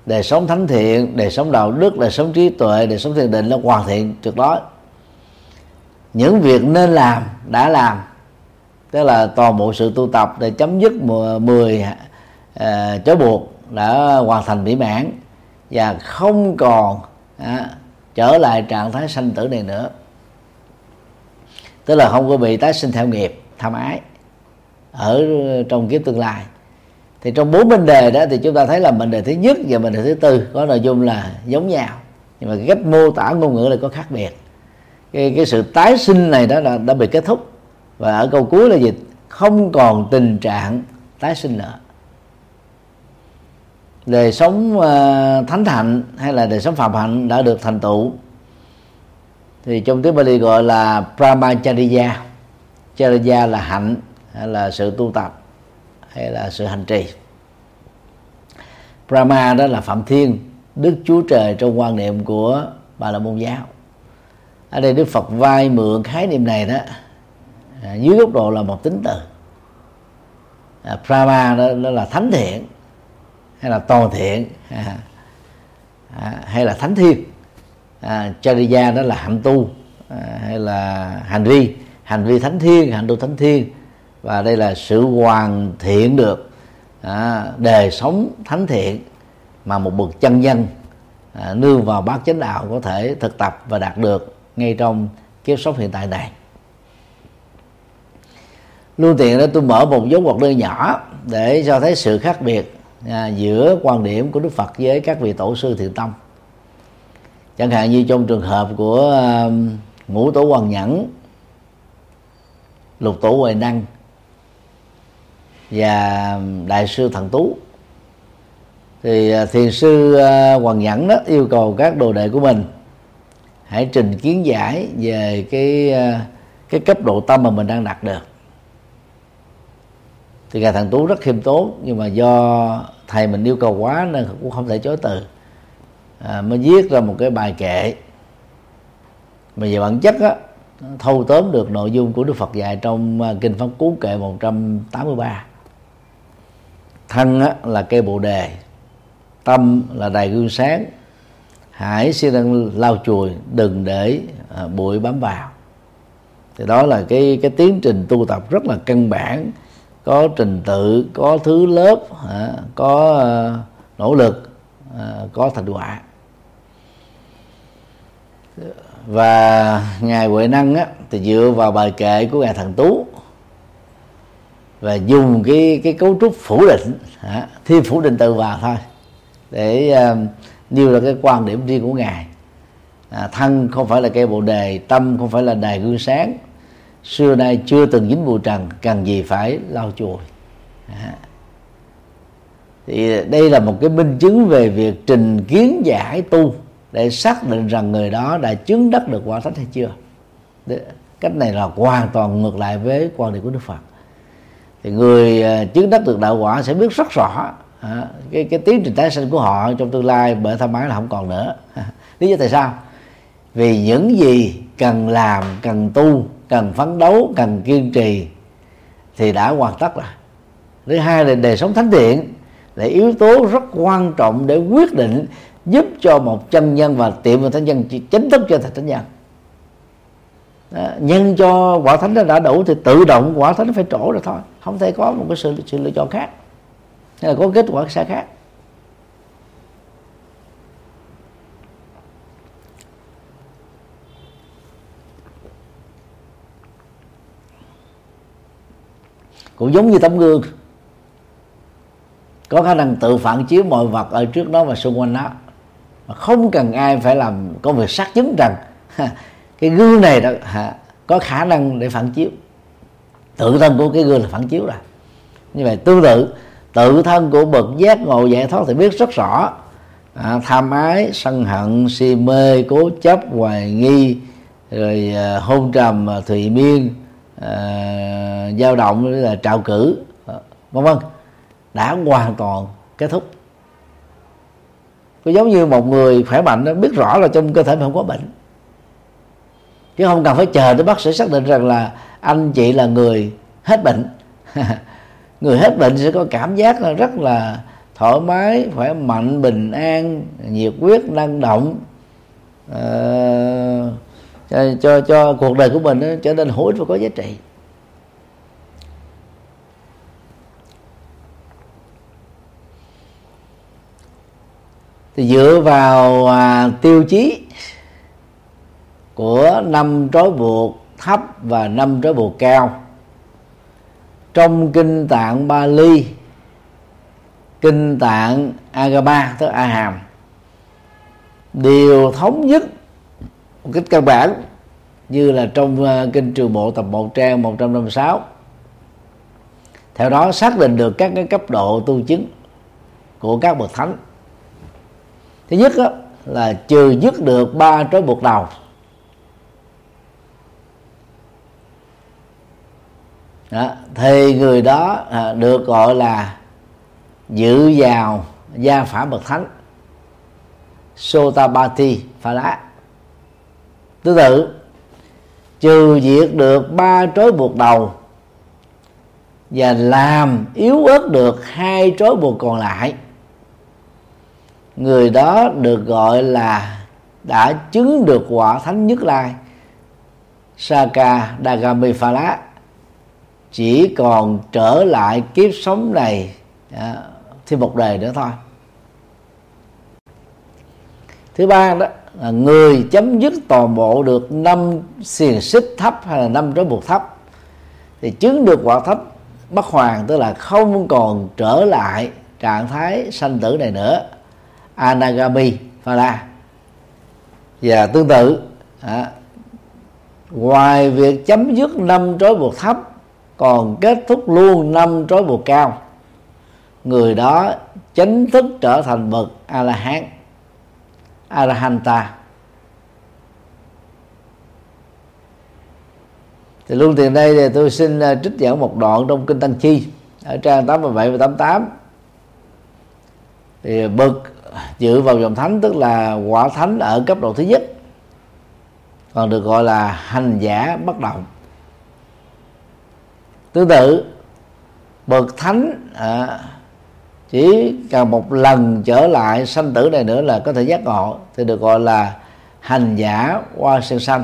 đời sống thánh thiện đời sống đạo đức đời sống trí tuệ đời sống thiền định là hoàn thiện tuyệt đối. Những việc nên làm đã làm tức là toàn bộ sự tu tập để chấm dứt 10 uh, chối buộc đã hoàn thành mỹ mãn và không còn à, trở lại trạng thái sanh tử này nữa. Tức là không có bị tái sinh theo nghiệp tham ái ở trong kiếp tương lai thì trong bốn vấn đề đó thì chúng ta thấy là mệnh đề thứ nhất và mệnh đề thứ tư có nội dung là giống nhau. Nhưng mà cái cách mô tả ngôn ngữ là có khác biệt. Cái, cái sự tái sinh này đó là đã bị kết thúc. Và ở câu cuối là gì? Không còn tình trạng tái sinh nữa. Đời sống uh, thánh hạnh hay là đời sống phạm hạnh đã được thành tựu. Thì trong tiếng Bali gọi là Brahmacharya. Charya là hạnh hay là sự tu tập hay là sự hành trì. Brahma đó là phạm thiên đức chúa trời trong quan niệm của bà la môn giáo. Ở đây đức phật vai mượn khái niệm này đó à, dưới góc độ là một tính từ. À, Brahma đó, đó là thánh thiện hay là toàn thiện à, à, hay là thánh thiên. À, chariya đó là hạnh tu à, hay là hành vi hành vi thánh thiên hành tu thánh thiên và đây là sự hoàn thiện được à, đời sống thánh thiện mà một bậc chân nhân à, nương vào bát chánh đạo có thể thực tập và đạt được ngay trong kiếp sống hiện tại này. Lưu tiện đó tôi mở một dấu ngoặc đơn nhỏ để cho thấy sự khác biệt à, giữa quan điểm của đức phật với các vị tổ sư thiện tông. Chẳng hạn như trong trường hợp của à, ngũ tổ hoàng nhẫn lục tổ huệ năng và đại sư thần tú. Thì à, thiền sư à, hoàng nhẫn đó yêu cầu các đồ đệ của mình hãy trình kiến giải về cái à, cái cấp độ tâm mà mình đang đạt được. Thì ngài thần tú rất khiêm tốn nhưng mà do thầy mình yêu cầu quá nên cũng không thể chối từ. À, mới viết ra một cái bài kệ. Mà về bản chất á thâu tóm được nội dung của Đức Phật dạy trong kinh pháp cú kệ 183 thân á, là cây bồ đề tâm là đài gương sáng. Hãy siêng năng lau chùi đừng để à, bụi bám vào. Thì đó là cái cái tiến trình tu tập rất là căn bản. Có trình tự có thứ lớp à, có à, nỗ lực à, có thành quả. Và ngài huệ năng á, thì dựa vào bài kệ của ngài thần tú và dùng cái cái cấu trúc phủ định hả? thêm phủ định từ vào thôi để uh, nêu ra cái quan điểm riêng của ngài à, thân không phải là cây bồ đề tâm không phải là đài gương sáng xưa nay chưa từng dính bụi trần cần gì phải lau chùi à. thì đây là một cái minh chứng về việc trình kiến giải tu để xác định rằng người đó đã chứng đắc được quả thánh hay chưa cách này là hoàn toàn ngược lại với quan điểm của đức phật thì người à, chứng đắc được đạo quả sẽ biết rất rõ à, cái cái tiến trình tái sinh của họ trong tương lai bởi tham ái là không còn nữa. Lý do tại sao? Vì những gì cần làm cần tu cần phấn đấu cần kiên trì thì đã hoàn tất rồi. Thứ hai là đời sống thánh thiện là yếu tố rất quan trọng để quyết định giúp cho một chân nhân và tiệm vào thánh nhân chính thức trở thành thánh nhân. Đó, nhân cho quả thánh đã đủ thì tự động quả thánh phải trổ rồi thôi không thể có một cái sự sự lựa chọn khác. Hay là có kết quả xa khác. Cũng giống như tấm gương. Có khả năng tự phản chiếu mọi vật ở trước đó và xung quanh nó. Mà không cần ai phải làm công việc xác chứng rằng cái gương này đó có khả năng để phản chiếu tự thân của cái gương là phản chiếu rồi. Như vậy tương tự tự thân của bậc giác ngộ giải thoát thì biết rất rõ. À, tham ái sân hận si mê cố chấp hoài nghi rồi à, hôn trầm à, thùy miên à, dao động là trào cử à, vân vân. Đã hoàn toàn kết thúc. Có giống như một người khỏe mạnh đó biết rõ là trong cơ thể mình không có bệnh. Chứ không cần phải chờ tới bác sĩ xác định rằng là anh chị là người hết bệnh. Người hết bệnh sẽ có cảm giác là rất là thoải mái khỏe mạnh bình an nhiệt huyết năng động. Uh, cho, cho cho cuộc đời của mình trở nên hữu ích và có giá trị. Thì dựa vào à, tiêu chí của năm trói buộc thấp và năm trói buộc cao. Trong kinh tạng Bali kinh tạng Agama tức A Hàm đều thống nhất một cách căn bản như là trong uh, kinh trường bộ tập 1 trang 156 theo đó xác định được các cái cấp độ tu chứng của các bậc thánh. Thứ nhất đó, là trừ dứt được ba trói buộc đầu đó, thì người đó à, được gọi là dự vào gia phả bậc thánh. Sotabati Phá Lá Tương tự Trừ diệt được ba trói buộc đầu Và làm yếu ớt được hai trói buộc còn lại. Người đó được gọi là đã chứng được quả thánh nhất lai Saka Dagami Phala chỉ còn trở lại kiếp sống này à, thêm một đời nữa thôi. Thứ ba đó là người chấm dứt toàn bộ được năm xiềng xích thấp hay là năm trói buộc thấp thì chứng được quả thấp bất hoàng tức là không còn trở lại trạng thái sanh tử này nữa. Anagami phala. Và tương tự à, ngoài việc chấm dứt năm trói buộc thấp còn kết thúc luôn năm trói buộc cao, người đó chính thức trở thành bậc a la hán arahanta thì luôn tiền đây thì tôi xin ờ, trích dẫn một đoạn trong kinh tăng chi ở trang 87 và 88 thì bậc dự vào dòng thánh tức là quả thánh ở cấp độ thứ nhất, còn được gọi là hành giả bất động tương tự bậc thánh à, chỉ cần một lần trở lại sanh tử này nữa là có thể giác ngộ thì được gọi là hành giả qua sen xanh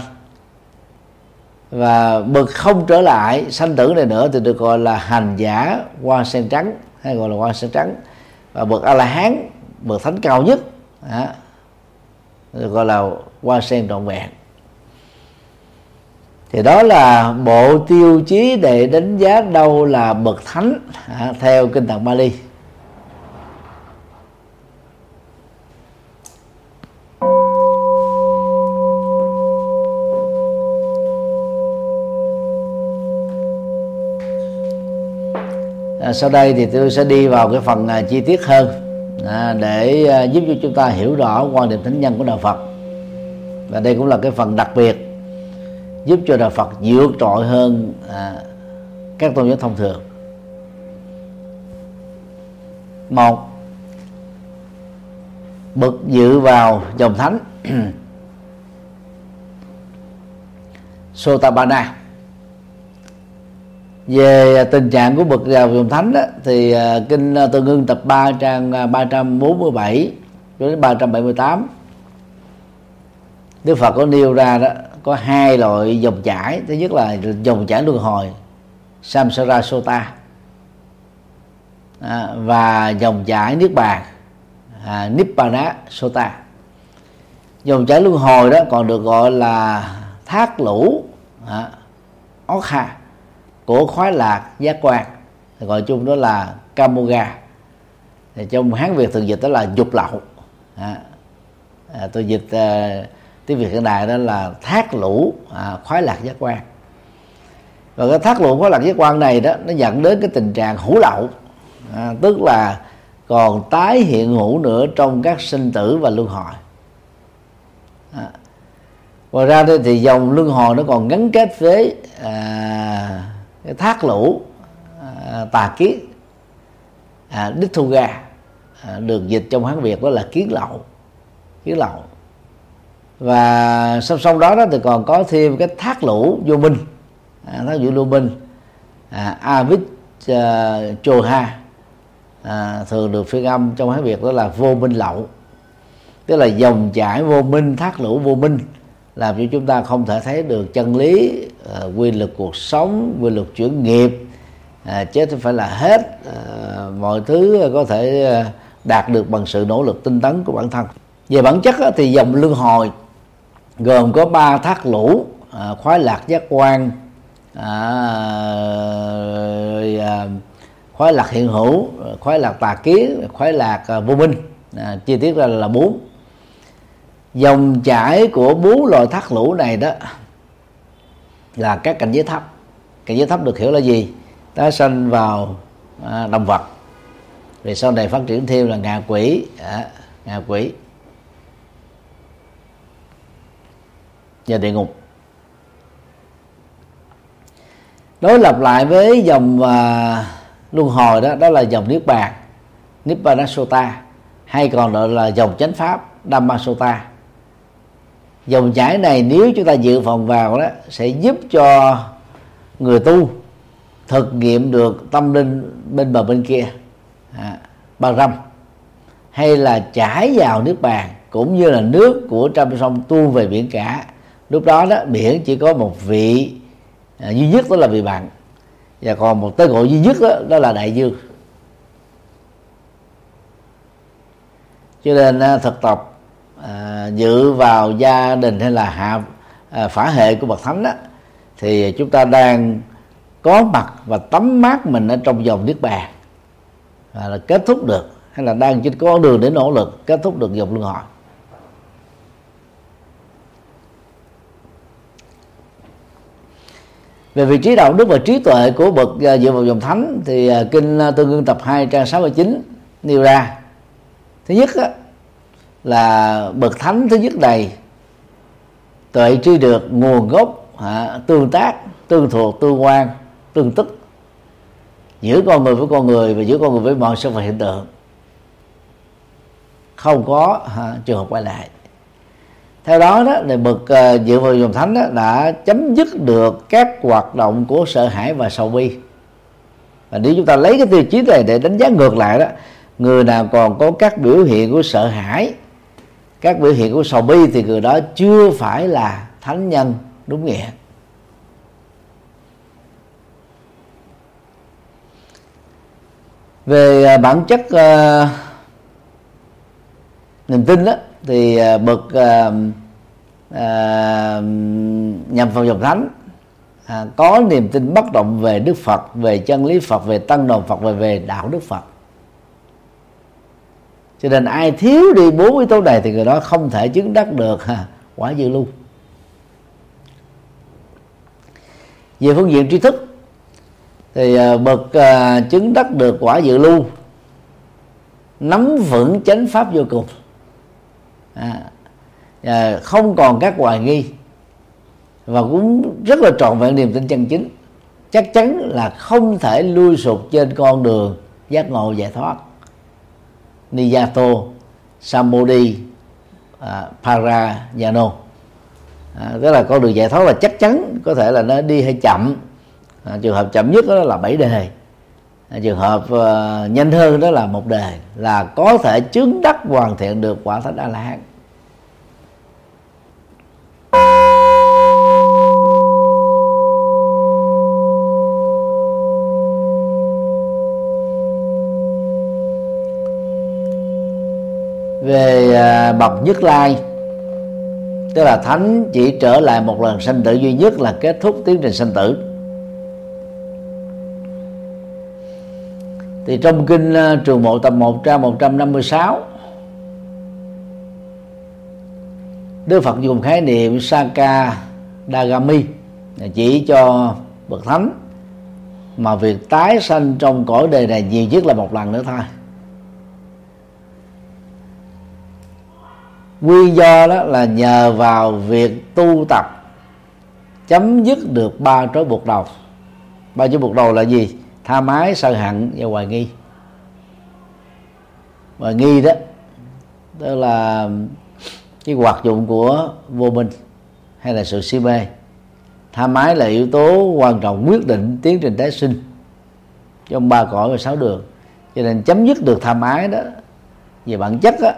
và bậc không trở lại sanh tử này nữa thì được gọi là hành giả qua sen trắng hay gọi là qua sen trắng. Và bậc a la hán bậc thánh cao nhất à, được gọi là qua sen trọn vẹn thì đó là bộ tiêu chí để đánh giá đâu là bậc thánh à, theo kinh tạng Bali. À, sau đây thì tôi sẽ đi vào cái phần à, chi tiết hơn à, để à, giúp cho chúng ta hiểu rõ quan điểm thánh nhân của đạo Phật. Và đây cũng là cái phần đặc biệt giúp cho đạo Phật vượt trội hơn à, các tôn giáo thông thường. Một bậc dự vào dòng thánh. Sotabana về tình trạng của bậc vào dòng thánh đó, thì à, kinh à, tương tập 3 trang 347 đến 378 Đức Phật có nêu ra đó có hai loại dòng chảy. Thứ nhất là dòng chảy luân hồi samsara sota à, và dòng chảy niết bàn à, nibbana sota dòng chảy luân hồi đó còn được gọi là thác lũ à, okha của khoái lạc giác quan. Gọi chung đó là kamoga. Thì trong hán việt thường dịch đó là dục lậu. À, à, tôi dịch à, tiếng việt hiện đại đó là thác lũ à, khoái lạc giác quan và cái thác lũ khoái lạc giác quan này đó nó dẫn đến cái tình trạng hữu lậu à, tức là còn tái hiện hữu nữa trong các sinh tử và luân hồi à. ngoài ra đây thì dòng luân hồi nó còn gắn kết với à, cái thác lũ à, tà kiến à, đích thu ga à, được dịch trong hán việt đó là kiến lậu kiến lậu và song song đó, đó thì còn có thêm cái thác lũ vô minh. À, thác lũ vô minh. À, avit à, chô ha à, thường được phiên âm trong hán việt đó là vô minh lậu. Tức là dòng chảy vô minh thác lũ vô minh làm cho chúng ta không thể thấy được chân lý à, quy luật cuộc sống quy luật chuyển nghiệp. À, chứ không phải là hết à, mọi thứ có thể à, đạt được bằng sự nỗ lực tinh tấn của bản thân. Về bản chất thì dòng luân hồi gồm có ba thác lũ à, khoái lạc giác quan à, à, khoái lạc hiện hữu khoái lạc tà kiến khoái lạc à, vô minh. À, chi tiết ra là bốn. Dòng chảy của bốn loại thác lũ này đó là các cảnh giới thấp. Cảnh giới thấp được hiểu là gì? Ta sanh vào à, động vật. Về sau này phát triển thêm là ngạ quỷ à, ngạ quỷ. Và địa ngục. Đối lập lại với dòng uh, luân hồi đó đó là dòng niết bàn nibbana sota hay còn gọi là dòng chánh pháp dhamma sota dòng chảy này nếu chúng ta dự phòng vào đó sẽ giúp cho người tu thực nghiệm được tâm linh bên bờ bên kia à, ba râm hay là chảy vào nước bàn cũng như là nước của trăm sông tu về biển cả lúc đó đó biển chỉ có một vị à, duy nhất đó là vị bạn. Và còn một tên gọi duy nhất đó, đó là đại dương. Cho nên à, thực tập à, dự vào gia đình hay là hạ à, phả hệ của bậc thánh đó thì chúng ta đang có mặt và tắm mát mình ở trong dòng nước bàn. Và là kết thúc được hay là đang trên con đường để nỗ lực kết thúc được dòng luân hồi. Về vị trí đạo đức và trí tuệ của bậc à, dựa vào dòng thánh thì à, kinh tương ương tập 2 trang 69 nêu ra. Thứ nhất á, là bậc thánh thứ nhất này tuệ tri được nguồn gốc à, tương tác tương thuộc tương quan tương tức giữa con người với con người và giữa con người với mọi sự vật hiện tượng. Không có à, trường hợp quay lại theo đó đó thì bậc uh, dựa vào dòng thánh đó, đã chấm dứt được các hoạt động của sợ hãi và sầu bi. Và nếu chúng ta lấy cái tiêu chí này để đánh giá ngược lại đó người nào còn có các biểu hiện của sợ hãi các biểu hiện của sầu bi thì người đó chưa phải là thánh nhân đúng nghĩa. Về ờ, bản chất uh, niềm tin đó thì à, bậc à, à, nhằm vào dòng thánh à, có niềm tin bất động về Đức Phật, về chân lý Phật, về tăng đoàn Phật và về đạo Đức Phật. Cho nên ai thiếu đi bốn yếu tố này thì người đó không thể chứng đắc được ha, quả dự lưu. Về phương diện tri thức thì à, bậc à, chứng đắc được quả dự lưu nắm vững chánh pháp vô cùng À, à, không còn các hoài nghi và cũng rất là trọn vẹn niềm tin chân chính. Chắc chắn là không thể lui sụp trên con đường giác ngộ giải thoát. Niyato Samodi à, Parayano. À, tức là con đường giải thoát là chắc chắn có thể là nó đi hơi chậm. À, trường hợp chậm nhất đó là bảy đề trường hợp uh, nhanh hơn đó là một đề là có thể chứng đắc hoàn thiện được quả thánh a la hán. Về ờ, bậc nhất lai tức là thánh chỉ trở lại một lần sanh tử duy nhất là kết thúc tiến trình sanh tử. Thì trong kinh ờ, trường bộ tập 1 trang 156 Đức Phật dùng khái niệm Saka Dagami chỉ cho bậc thánh mà việc tái sanh trong cõi đời này nhiều nhất là một lần nữa thôi. Nguyên do đó là nhờ vào việc tu tập chấm dứt được ba trói buộc đầu. Ba trói buộc đầu là gì? Tha mái sân hận và hoài nghi. Hoài nghi đó tức là cái hoạt dụng của vô minh hay là sự si mê. Tha mái là yếu tố quan trọng quyết định tiến trình tái sinh trong ba cõi và sáu đường. Cho nên chấm dứt được tha mái đó về bản chất á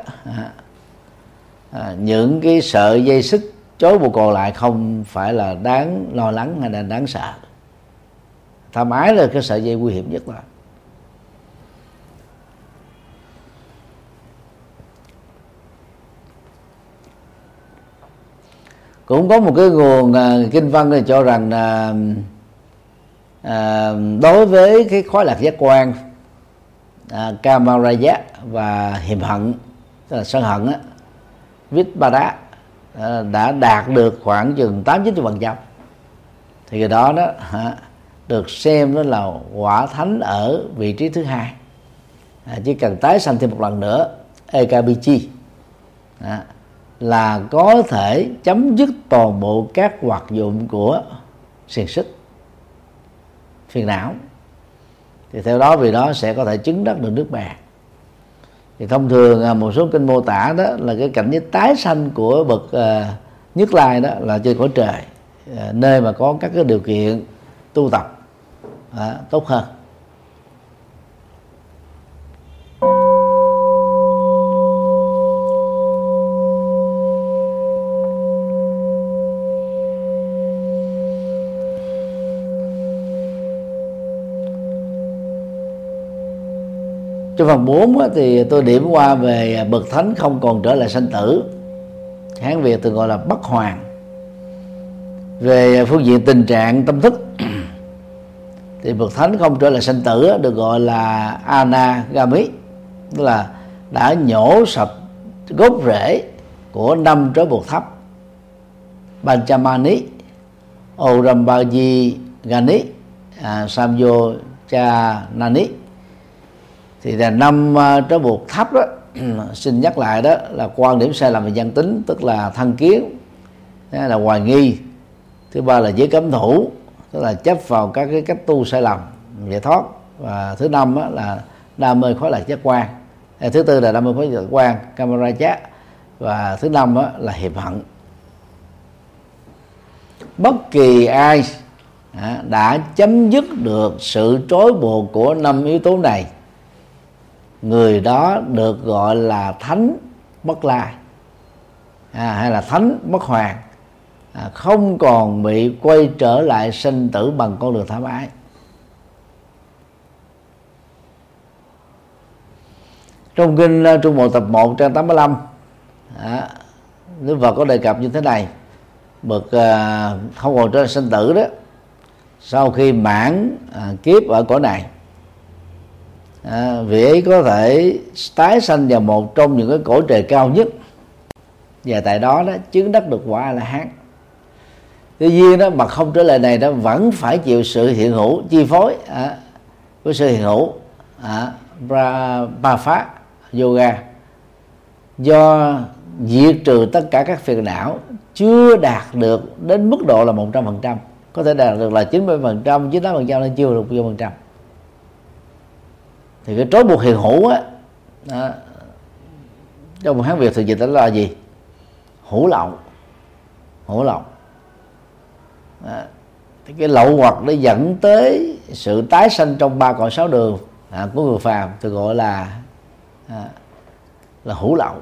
à, những cái sợi dây xích chối buộc còn lại không phải là đáng lo lắng hay là đáng sợ tham ái là cái sợi dây nguy hiểm nhất là. Cũng có một cái nguồn uh, kinh văn này cho rằng là uh, đối với cái khối lạc giác quan uh, kamaraya và hiềm hận tức là sân hận á vít ba đá đã đạt được khoảng chừng tám chín phần trăm. Thì cái đó đó được xem đó là quả thánh ở vị trí thứ hai. À, chỉ cần tái sanh thêm một lần nữa ekbg à, là có thể chấm dứt toàn bộ các hoạt dụng của xiềng xích phiền não. Thì theo đó vì đó sẽ có thể chứng đắc được nước bàn thì thông thường à, một số kinh mô tả đó là cái cảnh giới tái sanh của bậc uh, nhất lai đó là trên cõi trời uh, nơi mà có các cái điều kiện tu tập à, tốt hơn. Trong phần 4 thì tôi điểm qua về bậc thánh không còn trở lại sanh tử. Hán việt thường gọi là bất hoàng. Về phương diện tình trạng tâm thức thì bậc thánh không trở lại sanh tử được gọi là anagami. Tức là đã nhổ sập gốc rễ của năm trói buộc thấp Panchamani Orambaji Gani à, Samyo Cha Nani thì là năm à, trói buộc thấp đó xin nhắc lại đó là quan điểm sai lầm về nhân tính tức là thân kiến à, là hoài nghi. Thứ ba là giới cấm thủ tức là chấp vào các cái cách tu sai lầm giải thoát. Và thứ năm á, là đam mê khóa lạc giác quan. Thứ tư là đam mê khóa lạc giác quan camera chat. Và thứ năm á, là hiệp hận. Bất kỳ ai đã chấm dứt được sự trói buộc của năm yếu tố này người đó được gọi là thánh bất lai. À, hay là thánh bất hoàng à, không còn bị quay trở lại sinh tử bằng con đường tham ái. Trong kinh à, trung bộ tập 1 trang 85 à, Đức Phật có đề cập như thế này. Bậc à, không còn trở lại sinh tử đó sau khi mãn à, kiếp ở cõi này à, vị ấy có thể tái sanh vào một trong những cái cõi trời cao nhất. Và tại đó đó chứng đắc được quả là hán tuy nhiên đó mà không trở lại này nó vẫn phải chịu sự hiện hữu chi phối à, của sự hiện hữu à, ba, ba phát yoga. Do diệt trừ tất cả các phiền não chưa đạt được đến mức độ là một trăm phần trăm. Có thể đạt được là 90 phần trăm 98 phần trăm nên chưa được một phần trăm. Thì cái trói buộc hiện hữu á đó, trong một hán việt thì dịch đó là gì? Hữu lậu. Hữu lậu à, thì cái lậu hoặc nó dẫn tới sự tái sanh trong ba cõi sáu đường à, của người phàm tôi gọi là à, là hữu lậu.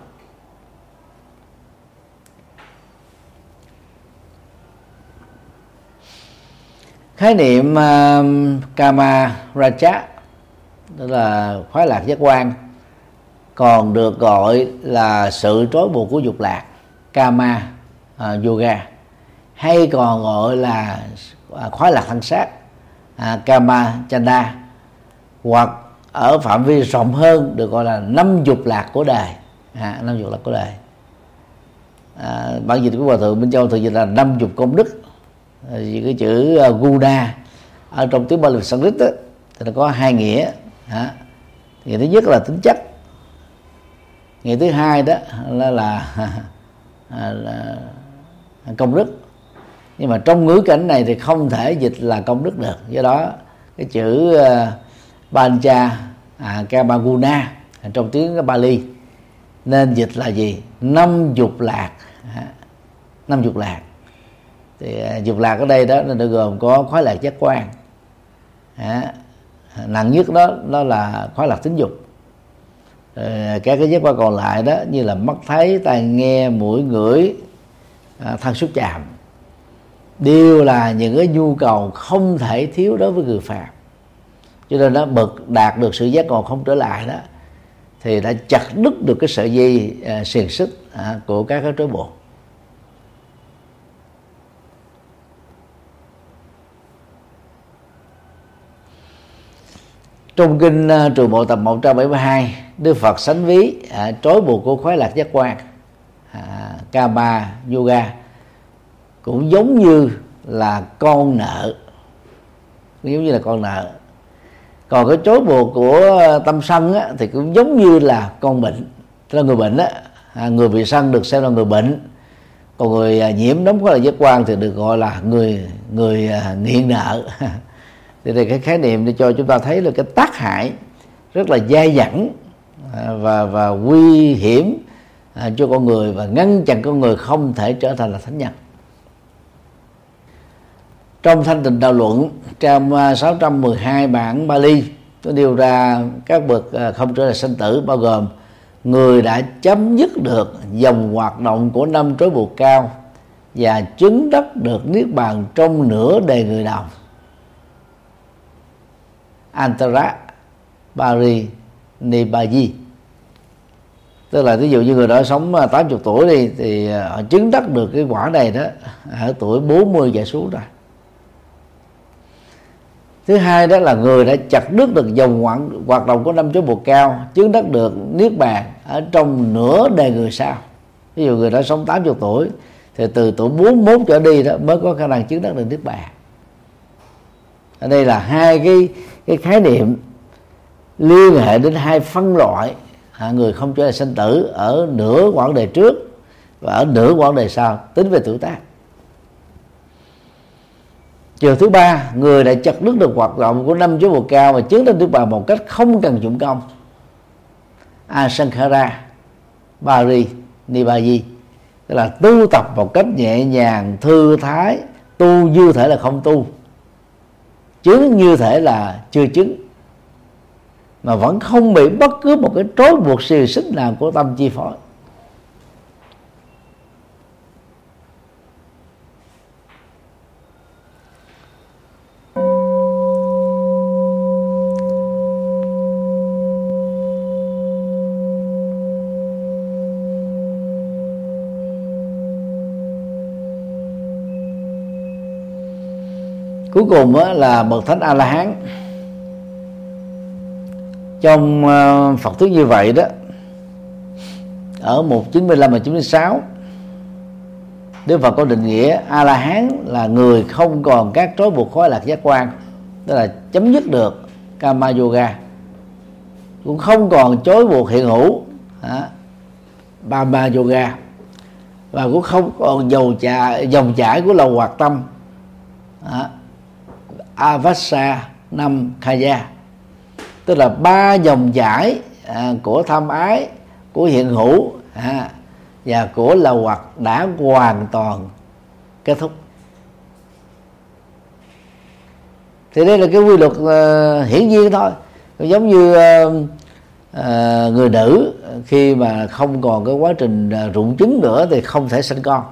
Khái niệm uh, kama raja tức là khoái lạc giác quan còn được gọi là sự trói buộc của dục lạc kama uh, yoga hay còn gọi là à, khoái lạc thân xác à, kama chanda hoặc ở phạm vi rộng hơn được gọi là năm dục lạc của đời. À, năm dục lạc của đời. À, bản dịch của hòa thượng minh châu thường dịch là năm dục công đức. À, vì cái chữ uh, guna ở trong tiếng Bali Sanskrit đó, thì nó có hai nghĩa. À, nghĩa thứ nhất là tính chất. Nghĩa thứ hai đó là là, là công đức nhưng mà trong ngữ cảnh này thì không thể dịch là công đức được. Do đó cái chữ uh, Pancha à, Kamaguna trong tiếng Bali nên dịch là gì? Năm dục lạc. À, năm dục lạc. Thì à, dục lạc ở đây đó nó gồm có khoái lạc giác quan. À, nặng nhất đó đó là khoái lạc tính dục. À, các cái giác quan còn lại đó như là mắt thấy tai nghe mũi ngửi à, thân xúc chạm đều là những cái nhu cầu không thể thiếu đối với người phàm cho nên nó bậc đạt được sự giác ngộ không trở lại đó thì đã chặt đứt được cái sợi dây à, xiềng xích à, của các cái trói buộc. Trong kinh à, uh, trường bộ tập 172 Đức Phật sánh ví à, trói buộc của khoái lạc giác quan à, Kama Yoga cũng giống như là con nợ. Giống như là con nợ. Còn cái chối buộc của ờ, tâm sân á, thì cũng giống như là con bệnh. Tức là người bệnh á à, người bị sân được xem là người bệnh. Còn người à, nhiễm đóng có là giác quan thì được gọi là người người à, nghiện nợ. Thì đây cái khái niệm để cho chúng ta thấy là cái tác hại rất là dai dẳng à, và và nguy hiểm à, cho con người và ngăn chặn con người không thể trở thành là thánh nhân trong thanh tịnh đạo luận trong 612 bản Bali, nó điều ra các bậc à, không trở lại sanh tử, bao gồm người đã chấm dứt được dòng hoạt động của năm trói buộc cao và chứng đắc được niết bàn trong nửa đời người đầu Antara, Bari Nibaji tức là ví dụ như người đó sống à, 80 tuổi đi, thì à, họ chứng đắc được cái quả này đó ở tuổi 40 trở xuống rồi thứ hai đó là người đã chặt đứt được dòng hoạt động của năm chối bột cao chứng đắc được niết bàn ở trong nửa đời người sau. Ví dụ người đã sống 80 tuổi thì từ tuổi 41 trở đi đó mới có khả năng chứng đắc được niết bàn. Ở đây là hai cái cái khái niệm liên hệ đến hai phân loại. À, người không trở lại sinh tử ở nửa quãng đời trước và ở nửa quãng đời sau. Tính về tuổi tác chiều thứ ba, người đã chặt đứt được hoạt động của năm chú bồ cao và chứng lên đức bà một cách không cần dụng công. Asankara, bari nibaji tức là tu tập một cách nhẹ nhàng, thư thái, tu như thể là không tu. Chứng như thể là chưa chứng, mà vẫn không bị bất cứ một cái trói buộc xiềng xích nào của tâm chi phối. Cuối cùng là bậc thánh a la hán trong ờ, Phật thuyết như vậy đó ở 195 và 96 Đức Phật có định nghĩa A La Hán là người không còn các trói buộc khói lạc giác quan tức là chấm dứt được Kama Yoga. Cũng không còn chối buộc hiện hữu à, Bama Yoga. Và cũng không còn dầu chà, dòng chảy của lầu hoạt tâm hả? Avassa năm Kaya. Tức là ba dòng chảy à, của tham ái của hiện hữu à, và của lầu hoặc đã hoàn toàn kết thúc. Thì đây là cái quy luật uh, hiển nhiên thôi. Giống như uh, uh, người nữ khi mà không còn cái quá trình uh, rụng trứng nữa thì không thể sinh con.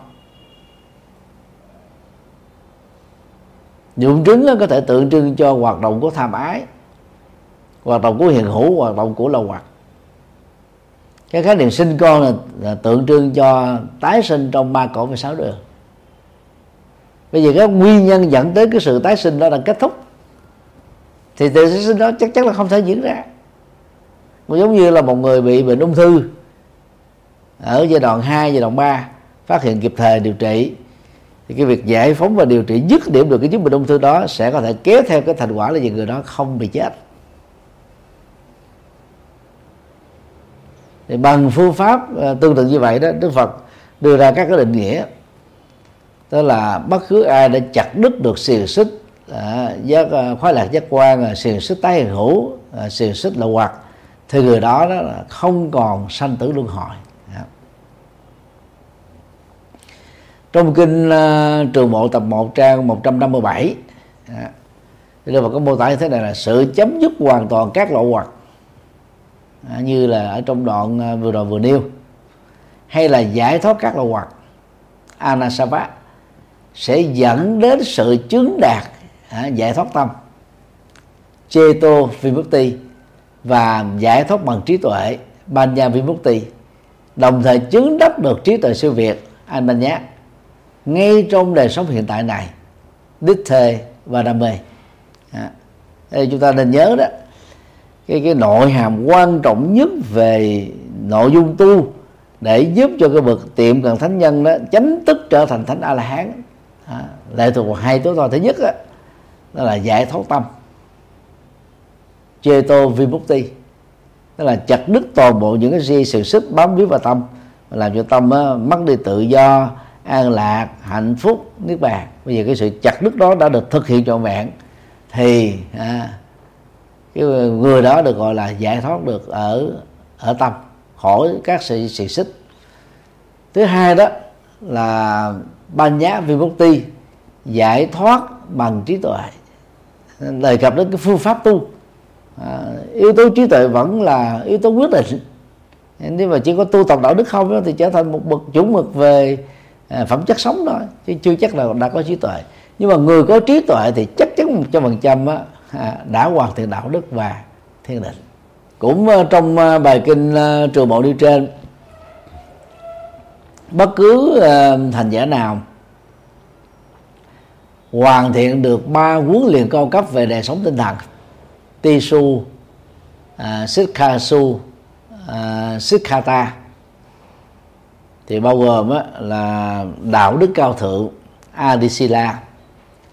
Dụng trứng có thể tượng trưng cho hoạt động của tham ái hoạt động của hiện hữu hoạt động của lầu hoạt cái khái niệm sinh con là, là tượng trưng cho tái sinh trong ba cõi và sáu đường. Bây giờ cái nguyên nhân dẫn tới cái sự tái sinh đó là kết thúc. Thì tự sinh đó chắc chắn là không thể diễn ra. Mà giống như là một người bị bệnh ung thư ở giai đoạn 2, giai đoạn 3 phát hiện kịp thời điều trị thì cái việc giải phóng và điều trị dứt điểm được cái chứng bệnh ung thư đó sẽ có thể kéo theo cái thành quả là gì người đó không bị chết. Thì bằng phương pháp ờ, tương tự như vậy đó đức phật đưa ra các cái định nghĩa. Tức là bất cứ ai đã chặt đứt được xiềng xích à, giác à, khoái lạc giác quan à, xiềng xích tái hiện hữu à, xiềng xích là hoặc thì người đó đó là không còn sanh tử luân hồi à trong kinh uh, trường bộ tập 1 trang 157 à, Đức Phật có mô tả như thế này là sự chấm dứt hoàn toàn các lộ hoặc à, như là ở trong đoạn uh, vừa rồi vừa nêu hay là giải thoát các lậu hoặc anasapa sẽ dẫn đến sự chứng đạt à, giải thoát tâm cheto vimukti và giải thoát bằng trí tuệ banya vimukti đồng thời chứng đắc được trí tuệ siêu việt ananya ngay trong đời sống hiện tại này đích thề và đam mê. À, đây chúng ta nên nhớ đó cái cái nội hàm quan trọng nhất về nội dung tu để giúp cho cái bậc tiệm cần thánh nhân đó chánh tức trở thành thánh a la hán à, lệ thuộc vào hai tố to thứ nhất đó, đó là giải thoát tâm. Cheo tô vi bút ti, tức là chặt đứt toàn bộ những cái gì sự sức bám víu vào tâm làm cho tâm á, mất đi tự do an lạc hạnh phúc niết bàn. Bây giờ cái sự chặt đứt đó đã được thực hiện trọn vẹn thì à, cái người đó được gọi là giải thoát được ở ở tâm khỏi các sự sự xích. Thứ hai đó là ban nhã nhá ti giải thoát bằng trí tuệ đề cập đến cái phương pháp tu. À, yếu tố trí tuệ vẫn là yếu tố quyết định. Nhưng mà chỉ có tu tập đạo đức không đó, thì trở thành một bậc chuẩn mực về À, phẩm chất sống thôi chứ chưa chắc là đã có trí tuệ. Nhưng mà người có trí tuệ thì chắc chắn một trăm phần trăm à, đã hoàn thiện đạo đức và thiên định. Cũng à, trong bài kinh trường bộ đi trên bất cứ thành giả nào hoàn thiện được ba huấn luyện cao cấp về đời sống tinh thần tisu uh, sikhasu uh, sikhata thì bao gồm á, là đạo đức cao thượng adisila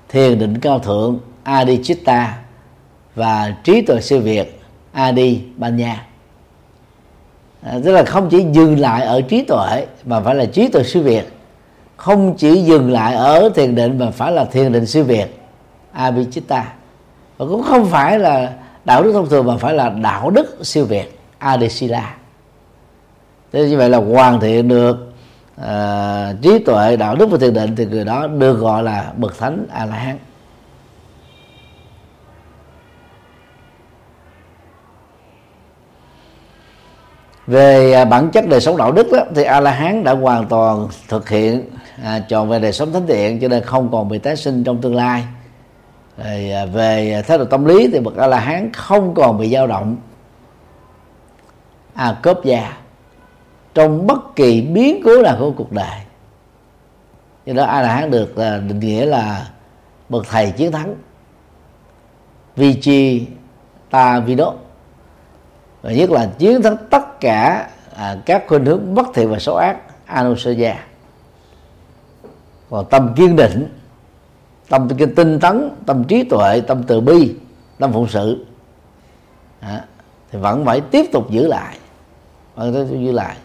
thiền định cao thượng Adichitta và trí tuệ siêu việt Adi Banya à, tức là không chỉ dừng lại ở trí tuệ mà phải là trí tuệ siêu việt. Không chỉ dừng lại ở thiền định mà phải là thiền định siêu việt Abhichitta và cũng không phải là đạo đức thông thường mà phải là đạo đức siêu việt Adesila thế như vậy là hoàn thiện được à, trí tuệ đạo đức và thiền định thì người đó được gọi là bậc thánh a la hán về à, bản chất đời sống đạo đức đó, thì a la hán đã hoàn toàn thực hiện à, tròn về đời sống thánh thiện cho nên không còn bị tái sinh trong tương lai. Rồi à, về thái độ tâm lý thì bậc a la hán không còn bị dao động. À cốp già trong bất kỳ biến cố nào của cuộc đời. Do đó a la hán được à, định nghĩa là bậc thầy chiến thắng. Vichi ta vido và nhất là chiến thắng tất cả à, các khuynh hướng bất thiện và xấu ác anussaya còn tâm kiên định tâm tinh tấn tâm trí tuệ tâm từ bi tâm phụng sự. À, thì vẫn phải tiếp tục giữ lại. Vẫn tiếp tục giữ lại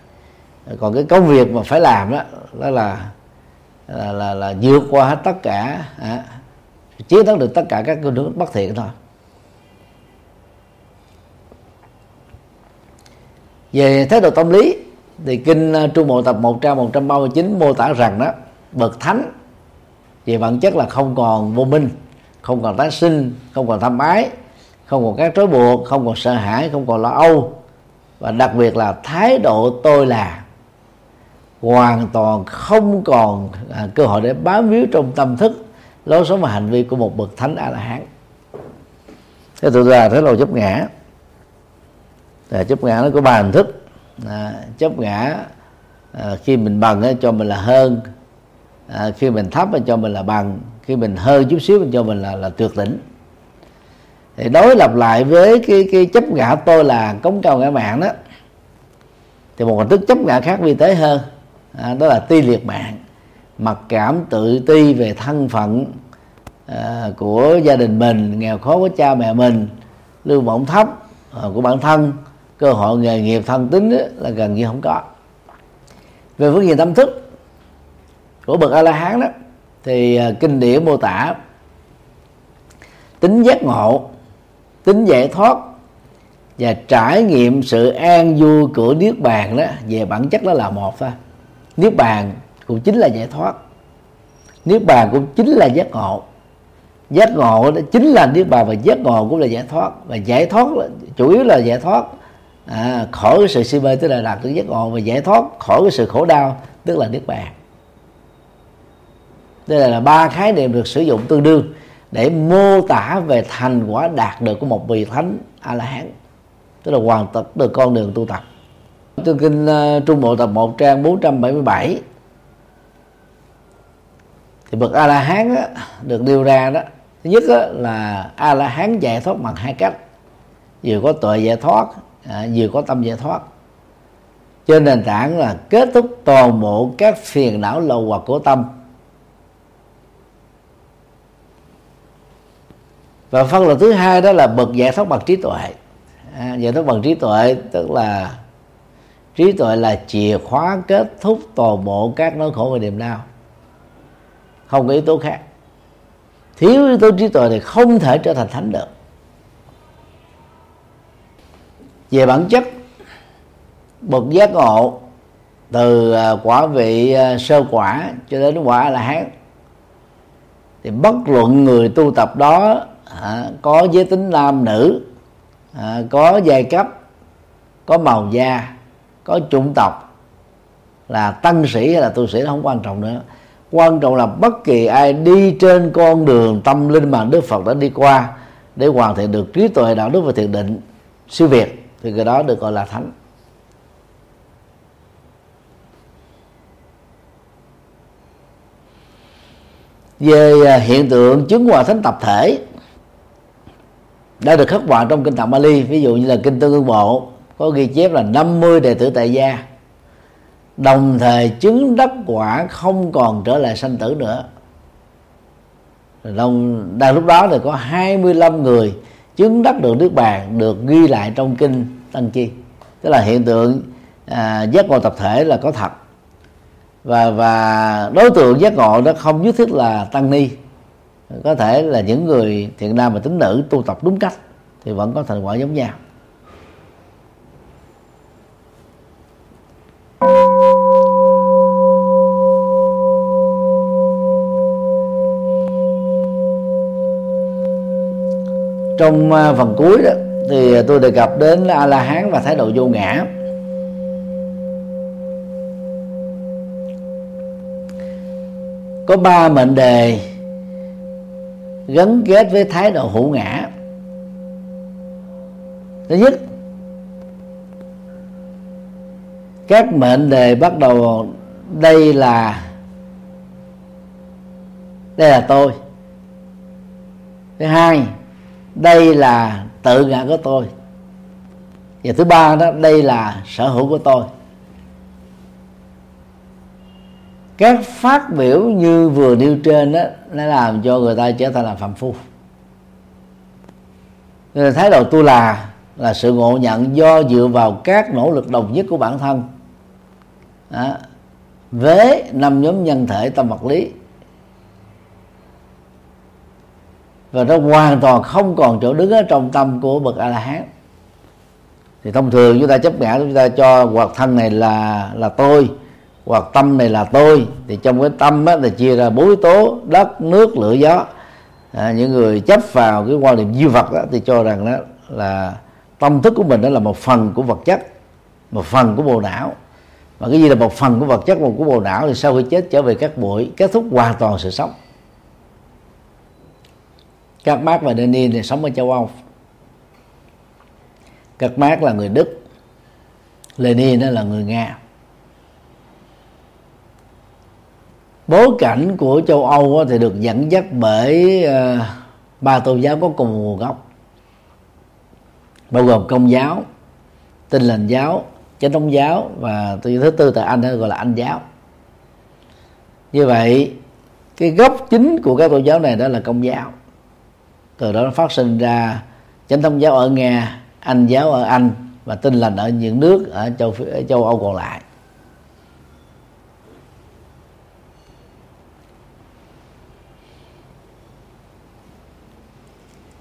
còn cái công việc mà phải làm đó đó là là là, là vượt qua hết tất cả à, chiến thắng được tất cả các cái nước bất thiện thôi. Về thái độ tâm lý thì kinh ờ, trung bộ tập 100 139 mô tả rằng đó bậc thánh về bản chất là không còn vô minh không còn tái sinh không còn tham ái không còn các trói buộc không còn sợ hãi không còn lo âu. Và đặc biệt là thái độ tôi là hoàn toàn không còn à, cơ hội để bám víu trong tâm thức lối sống và hành vi của một bậc thánh a la hán thế tôi ra thế là chấp ngã. À, chấp ngã nó có ba hình thức. À, chấp ngã à, khi mình bằng ấy cho mình là hơn. À, khi mình thấp cho mình là bằng. Khi mình hơn chút xíu mình cho mình là là tuyệt đỉnh. Thì đối lập lại với cái cái chấp ngã tôi là cống cao ngã mạng đó thì một hình thức chấp ngã khác vi tế hơn à, đó là ti liệt mạng mặc cảm tự ti về thân phận à, của gia đình mình nghèo khó của cha mẹ mình lương bổng thấp à, của bản thân cơ hội nghề nghiệp thân tính đó, là gần như không có. Về phương diện tâm thức của bậc a la hán đó thì à, kinh điển mô tả tính giác ngộ tính giải thoát và trải nghiệm sự an vui của niết bàn đó về bản chất đó là một thôi niết bàn cũng chính là giải thoát. Niết bàn cũng chính là giác ngộ. Giác ngộ đó chính là niết bàn và giác ngộ cũng là giải thoát. Và giải thoát là, chủ yếu là giải thoát à, khỏi cái sự si mê tức là đạt được giác ngộ và giải thoát khỏi cái sự khổ đau tức là niết bàn. Đây là ba khái niệm được sử dụng tương đương để mô tả về thành quả đạt được của một vị thánh a la hán tức là hoàn tất được con đường tu tập. Tư kinh ờ, trung bộ tập 1 trang 477 thì bậc a la hán được nêu ra đó. Thứ nhất đó là a la hán giải thoát bằng hai cách. Vừa có tuệ giải thoát à, vừa có tâm giải thoát. Trên nền tảng là kết thúc toàn bộ các phiền não lâu hoặc của tâm. Và phân là thứ hai đó là bậc giải thoát bằng trí tuệ. À, giải thoát bằng trí tuệ tức là trí tuệ là chìa khóa kết thúc toàn bộ các nỗi khổ và niềm đau. Không có yếu tố khác. Thiếu yếu tố trí tuệ thì không thể trở thành thánh được. Về bản chất bậc giác ngộ từ à, quả vị à, sơ quả cho đến quả là hán thì bất luận người tu tập đó à, có giới tính nam nữ à, có giai cấp có màu da có chủng tộc là tăng sĩ hay là tu sĩ nó không quan trọng nữa. Quan trọng là bất kỳ ai đi trên con đường tâm linh mà Đức Phật đã đi qua để hoàn thiện được trí tuệ đạo đức và thiền định siêu việt, thì cái đó được gọi là thánh. Về à, hiện tượng chứng hòa thánh tập thể đã được khắc họa trong kinh tạng Bali, ví dụ như là kinh Tương Ương Bộ có ghi chép là 50 đệ tử tại gia. Đồng thời chứng đắc quả không còn trở lại sanh tử nữa. Đồng, đang lúc đó thì có 25 người chứng đắc được nước bàn được ghi lại trong kinh tăng chi. Tức là hiện tượng à, giác ngộ tập thể là có thật. Và và đối tượng giác ngộ đó không nhất thiết là tăng ni. Có thể là những người thiện nam và tính nữ tu tập đúng cách thì vẫn có thành quả giống nhau. Trong à, phần cuối đó, thì tôi đề cập đến a la hán và thái độ vô ngã. Có ba mệnh đề gắn kết với thái độ hữu ngã. Thứ nhất, các mệnh đề bắt đầu, đây là đây là tôi. Thứ hai đây là tự ngã của tôi. Và thứ ba đó, đây là sở hữu của tôi. Các phát biểu như vừa nêu trên đó, nó làm cho người ta trở thành là phạm phu. Nên thái độ tu là là sự ngộ nhận do dựa vào các nỗ lực đồng nhất của bản thân. Đó. với năm nhóm nhân thể tâm vật lý và nó hoàn toàn không còn chỗ đứng ở trong tâm của bậc a la hán thì thông thường chúng ta chấp ngã chúng ta cho hoặc thân này là là tôi hoặc tâm này là tôi. Thì trong cái tâm á, là chia ra bốn yếu tố đất nước lửa gió. À, những người chấp vào cái quan niệm duy vật đó, thì cho rằng đó là tâm thức của mình đó là một phần của vật chất một phần của bộ não. Và cái gì là một phần của vật chất một của bộ não thì sau khi chết trở về các bụi kết thúc hoàn toàn sự sống các Marx và Lenin thì sống ở châu Âu. Các Marx là người Đức, Lenin đó là người Nga. Bối cảnh của châu Âu thì được dẫn dắt bởi ờ, ba tôn giáo có cùng nguồn gốc, bao gồm công giáo Tin lành giáo chánh thống giáo và thứ tư tại anh gọi là anh giáo. Như vậy, cái gốc chính của các tôn giáo này đó là công giáo từ đó nó phát sinh ra, chánh thống giáo ở nga, anh giáo ở anh và tin lành ở những nước ở châu ở châu âu còn lại.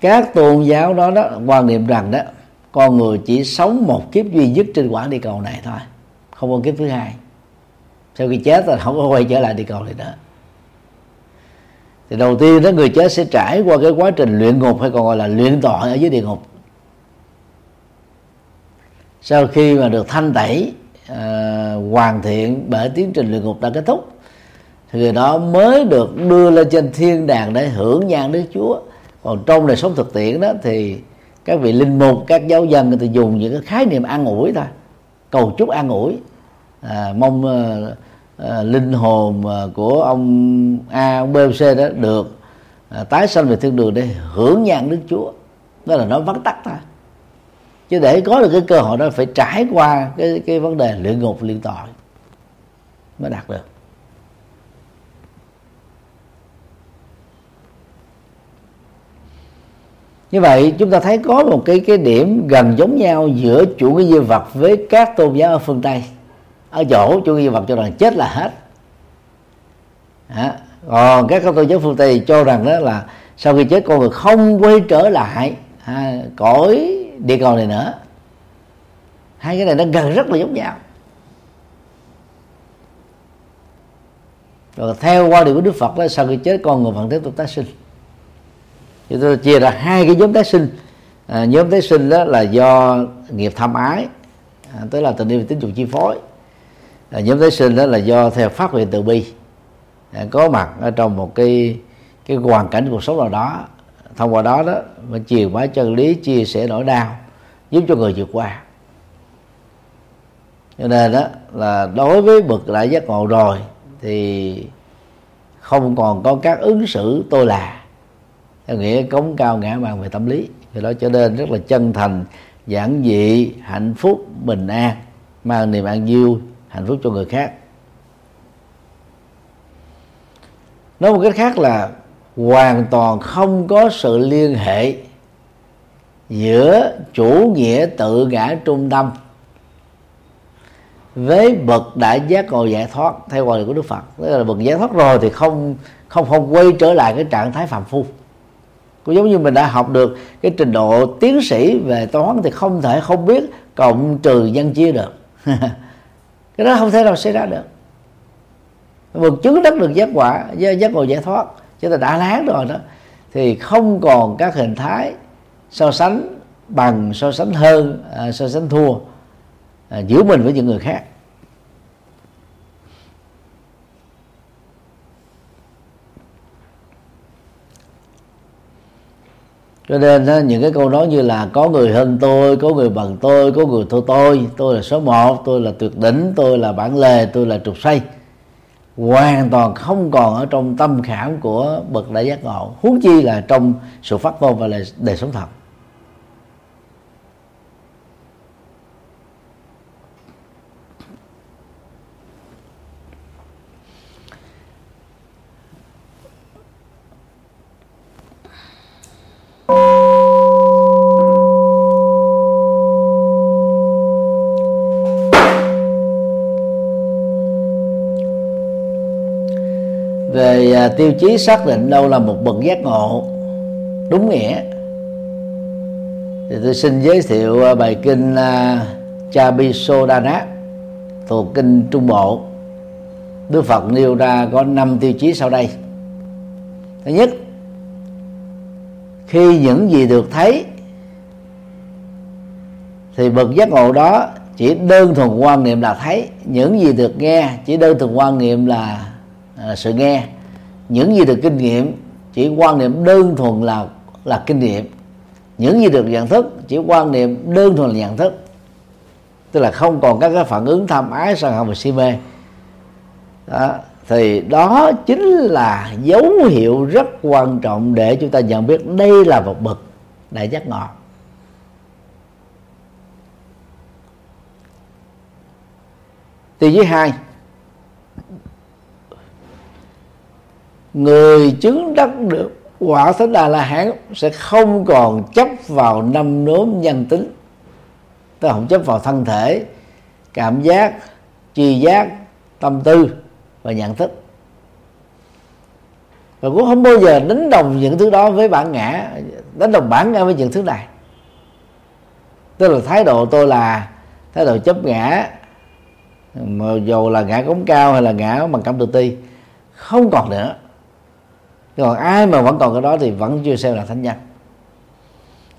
Các tôn giáo đó đó, quan niệm rằng đó, con người chỉ sống một kiếp duy nhất trên quả địa cầu này thôi, không có kiếp thứ hai. Sau khi chết là không có quay trở lại địa cầu này nữa thì đầu tiên đó người chết sẽ trải qua cái quá trình luyện ngục hay còn gọi là luyện tội ở dưới địa ngục. Sau khi mà được thanh tẩy à, hoàn thiện bởi tiến trình luyện ngục đã kết thúc thì người đó mới được đưa lên trên thiên đàng để hưởng nhan đức chúa. Còn trong đời sống thực tiễn đó thì các vị linh mục các giáo dân người ta dùng những cái khái niệm an ủi thôi cầu chúc an ủi. À, mong uh, à, linh hồn ờ, của ông A ông B ông C đó được à, tái sanh về thiên đường để hưởng nhan Đức Chúa. Đó là nói vắn tắt thôi. Chứ để có được cái cơ hội đó phải trải qua cái cái vấn đề luyện ngục luyện tội mới đạt được. Như vậy chúng ta thấy có một cái cái điểm gần giống nhau giữa chủ nghĩa duy vật với các tôn giáo ở phương tây ở chỗ chủ nghĩa vật cho rằng chết là hết. À, còn các tôn giáo phương tây cho rằng đó là sau khi chết con người không quay trở lại à, cõi địa cầu này nữa. Hai cái này nó gần rất là giống nhau. Rồi theo quan điểm của đức phật đó sau khi chết con người vẫn tiếp tục tái sinh. Chúng tôi chia ra hai cái nhóm tái sinh. À, nhóm tái sinh đó là do nghiệp tham ái à, tức là tình yêu tính dục chi phối à, nhóm tái sinh đó là do theo phát nguyện từ bi. À, có mặt ở trong một cái cái hoàn cảnh cuộc sống nào đó. Thông qua đó đó mà chiều bá chân lý chia sẻ nỗi đau giúp cho người vượt qua. Cho nên đó là đối với bậc đại giác ngộ rồi thì không còn có các ứng xử tôi là. Theo nghĩa cống cao ngã mạng về tâm lý. Thì đó cho nên rất là chân thành giản dị hạnh phúc bình an mang niềm an vui hạnh phúc cho người khác. Nói một cách khác là hoàn toàn không có sự liên hệ giữa chủ nghĩa tự ngã trung tâm với bậc đại giác ngộ giải thoát theo quan điểm của Đức Phật. Tức là bậc giải thoát rồi thì không không không quay trở lại cái trạng thái phạm phu. Cũng giống như mình đã học được cái trình độ tiến sĩ về toán thì không thể không biết cộng trừ nhân chia được. cái đó không thể nào xảy ra được. Một chứng đắc được giác quả, giác ngộ giải thoát. Chúng ta đã láng rồi đó. Thì không còn các hình thái so sánh bằng, so sánh hơn à, so sánh thua à, giữa mình với những người khác. Cho nên những cái câu nói như là có người hơn tôi, có người bằng tôi, có người thua tôi tôi là số một, tôi là tuyệt đỉnh, tôi là bản lề, tôi là trục xây hoàn toàn không còn ở trong tâm khảm của bậc đại giác ngộ, huống chi là trong sự phát ngôn và lời đời sống thật. Về à, tiêu chí xác định đâu là một bậc giác ngộ. Đúng nghĩa. Thì tôi xin giới thiệu à, bài kinh à, Chabi Chabisodana thuộc kinh Trung Bộ. Đức Phật nêu ra có năm tiêu chí sau đây. Thứ nhất, khi những gì được thấy thì bậc giác ngộ đó chỉ đơn thuần quan niệm là thấy, những gì được nghe chỉ đơn thuần quan niệm là là sự nghe những gì được kinh nghiệm, chỉ quan niệm đơn thuần là là kinh nghiệm. Những gì được nhận thức, chỉ quan niệm đơn thuần là nhận thức. Tức là không còn các cái phản ứng tham ái, sân hận và si mê. Đó. thì đó chính là dấu hiệu rất quan trọng để chúng ta nhận biết đây là một bậc đại giác ngộ. Tiêu chí hai người chứng đắc được quả thánh đà la hán sẽ không còn chấp vào năm nốm nhân tính. Tức không chấp vào thân thể, cảm giác, tri giác, tâm tư và nhận thức. Và cũng không bao giờ đánh đồng những thứ đó với bản ngã, đánh đồng bản ngã với những thứ này. Tức là thái độ tôi là thái độ chấp ngã, mà dù là ngã cống cao hay là ngã bằng cảm tự ti, không còn nữa còn ai mà vẫn còn cái đó thì vẫn chưa xem là thánh nhân.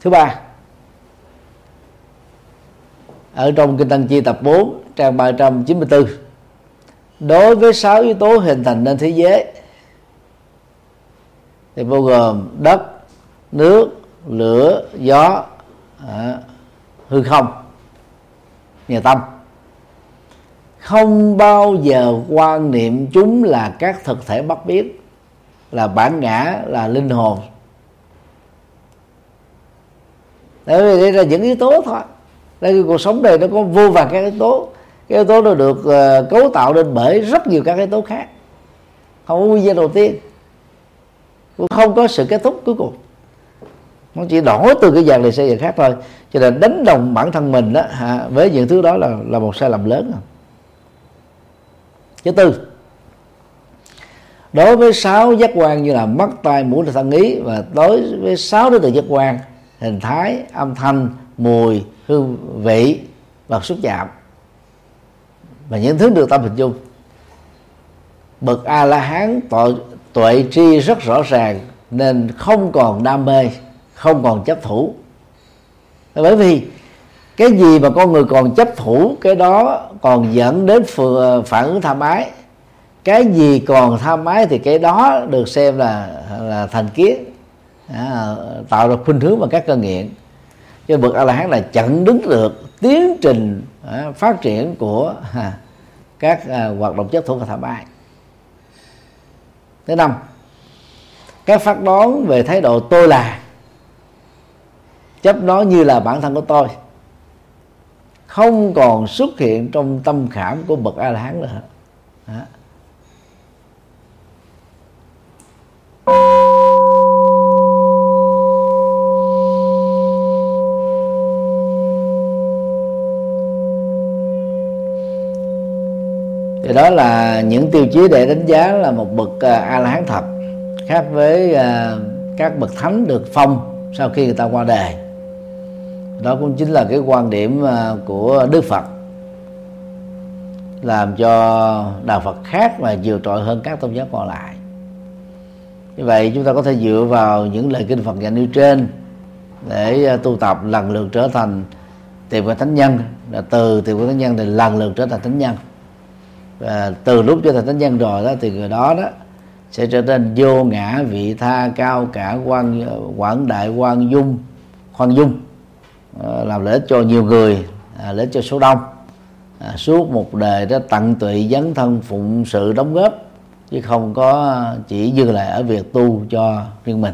Thứ ba ở trong kinh tăng chi tập 4 trang 394 đối với sáu yếu tố hình thành nên thế giới thì bao gồm đất nước lửa gió à, hư không nhà tâm. Không bao giờ quan niệm chúng là các thực thể bất biến là bản ngã là linh hồn. Đấy vì đây là những yếu tố thôi. Đây cuộc sống này nó có vô vàn các yếu tố. Cái yếu tố nó được uh, cấu tạo nên bởi rất nhiều các yếu tố khác. Không có nguyên nhân đầu tiên. Cũng không có sự kết thúc cuối cùng. Nó chỉ đổi từ cái dạng này sang dạng khác thôi. Cho nên đánh đồng bản thân mình đó hả, với những thứ đó là là một sai lầm lớn. Thứ tư đối với sáu giác quan như là mắt tai mũi thân ý và đối với sáu đối tượng giác quan hình thái âm thanh mùi hương vị và xúc chạm. Và những thứ được tâm hình dung. Bậc a la hán tuệ, tuệ tri rất rõ ràng nên không còn đam mê không còn chấp thủ. Bởi vì cái gì mà con người còn chấp thủ cái đó còn dẫn đến phản ứng tham ái cái gì còn tham ái thì cái đó được xem là là thành kiến. À, tạo ra khuynh hướng và các cơn nghiện. Cho bậc a la hán là chặn đứng được tiến trình à, phát triển của à, các à, hoạt động chấp thủ và tham ái thứ năm các phát đoán về thái độ tôi là chấp nó như là bản thân của tôi không còn xuất hiện trong tâm khảm của bậc a la hán nữa. Đó. Đó là những tiêu chí để đánh giá là một bậc ờ, a la hán thật, khác với ờ, các bậc thánh được phong sau khi người ta qua đời. Đó cũng chính là cái quan điểm ờ, của đức phật, làm cho đạo phật khác và nhiều trội hơn các tôn giáo còn lại. Như vậy chúng ta có thể dựa vào những lời kinh phật dạy nêu trên để tu tập lần lượt trở thành tìm cái thánh nhân, là từ tìm cái thánh nhân thì lần lượt trở thành thánh nhân và từ lúc trở thành thánh nhân rồi đó thì người đó đó sẽ trở nên vô ngã vị tha cao cả quan quảng đại quan dung khoan dung ờ, làm lợi ích cho nhiều người à, lợi ích cho số đông. À, suốt một đời đó tận tụy dấn thân phụng sự đóng góp chứ không có chỉ dừng lại ở việc tu cho riêng mình.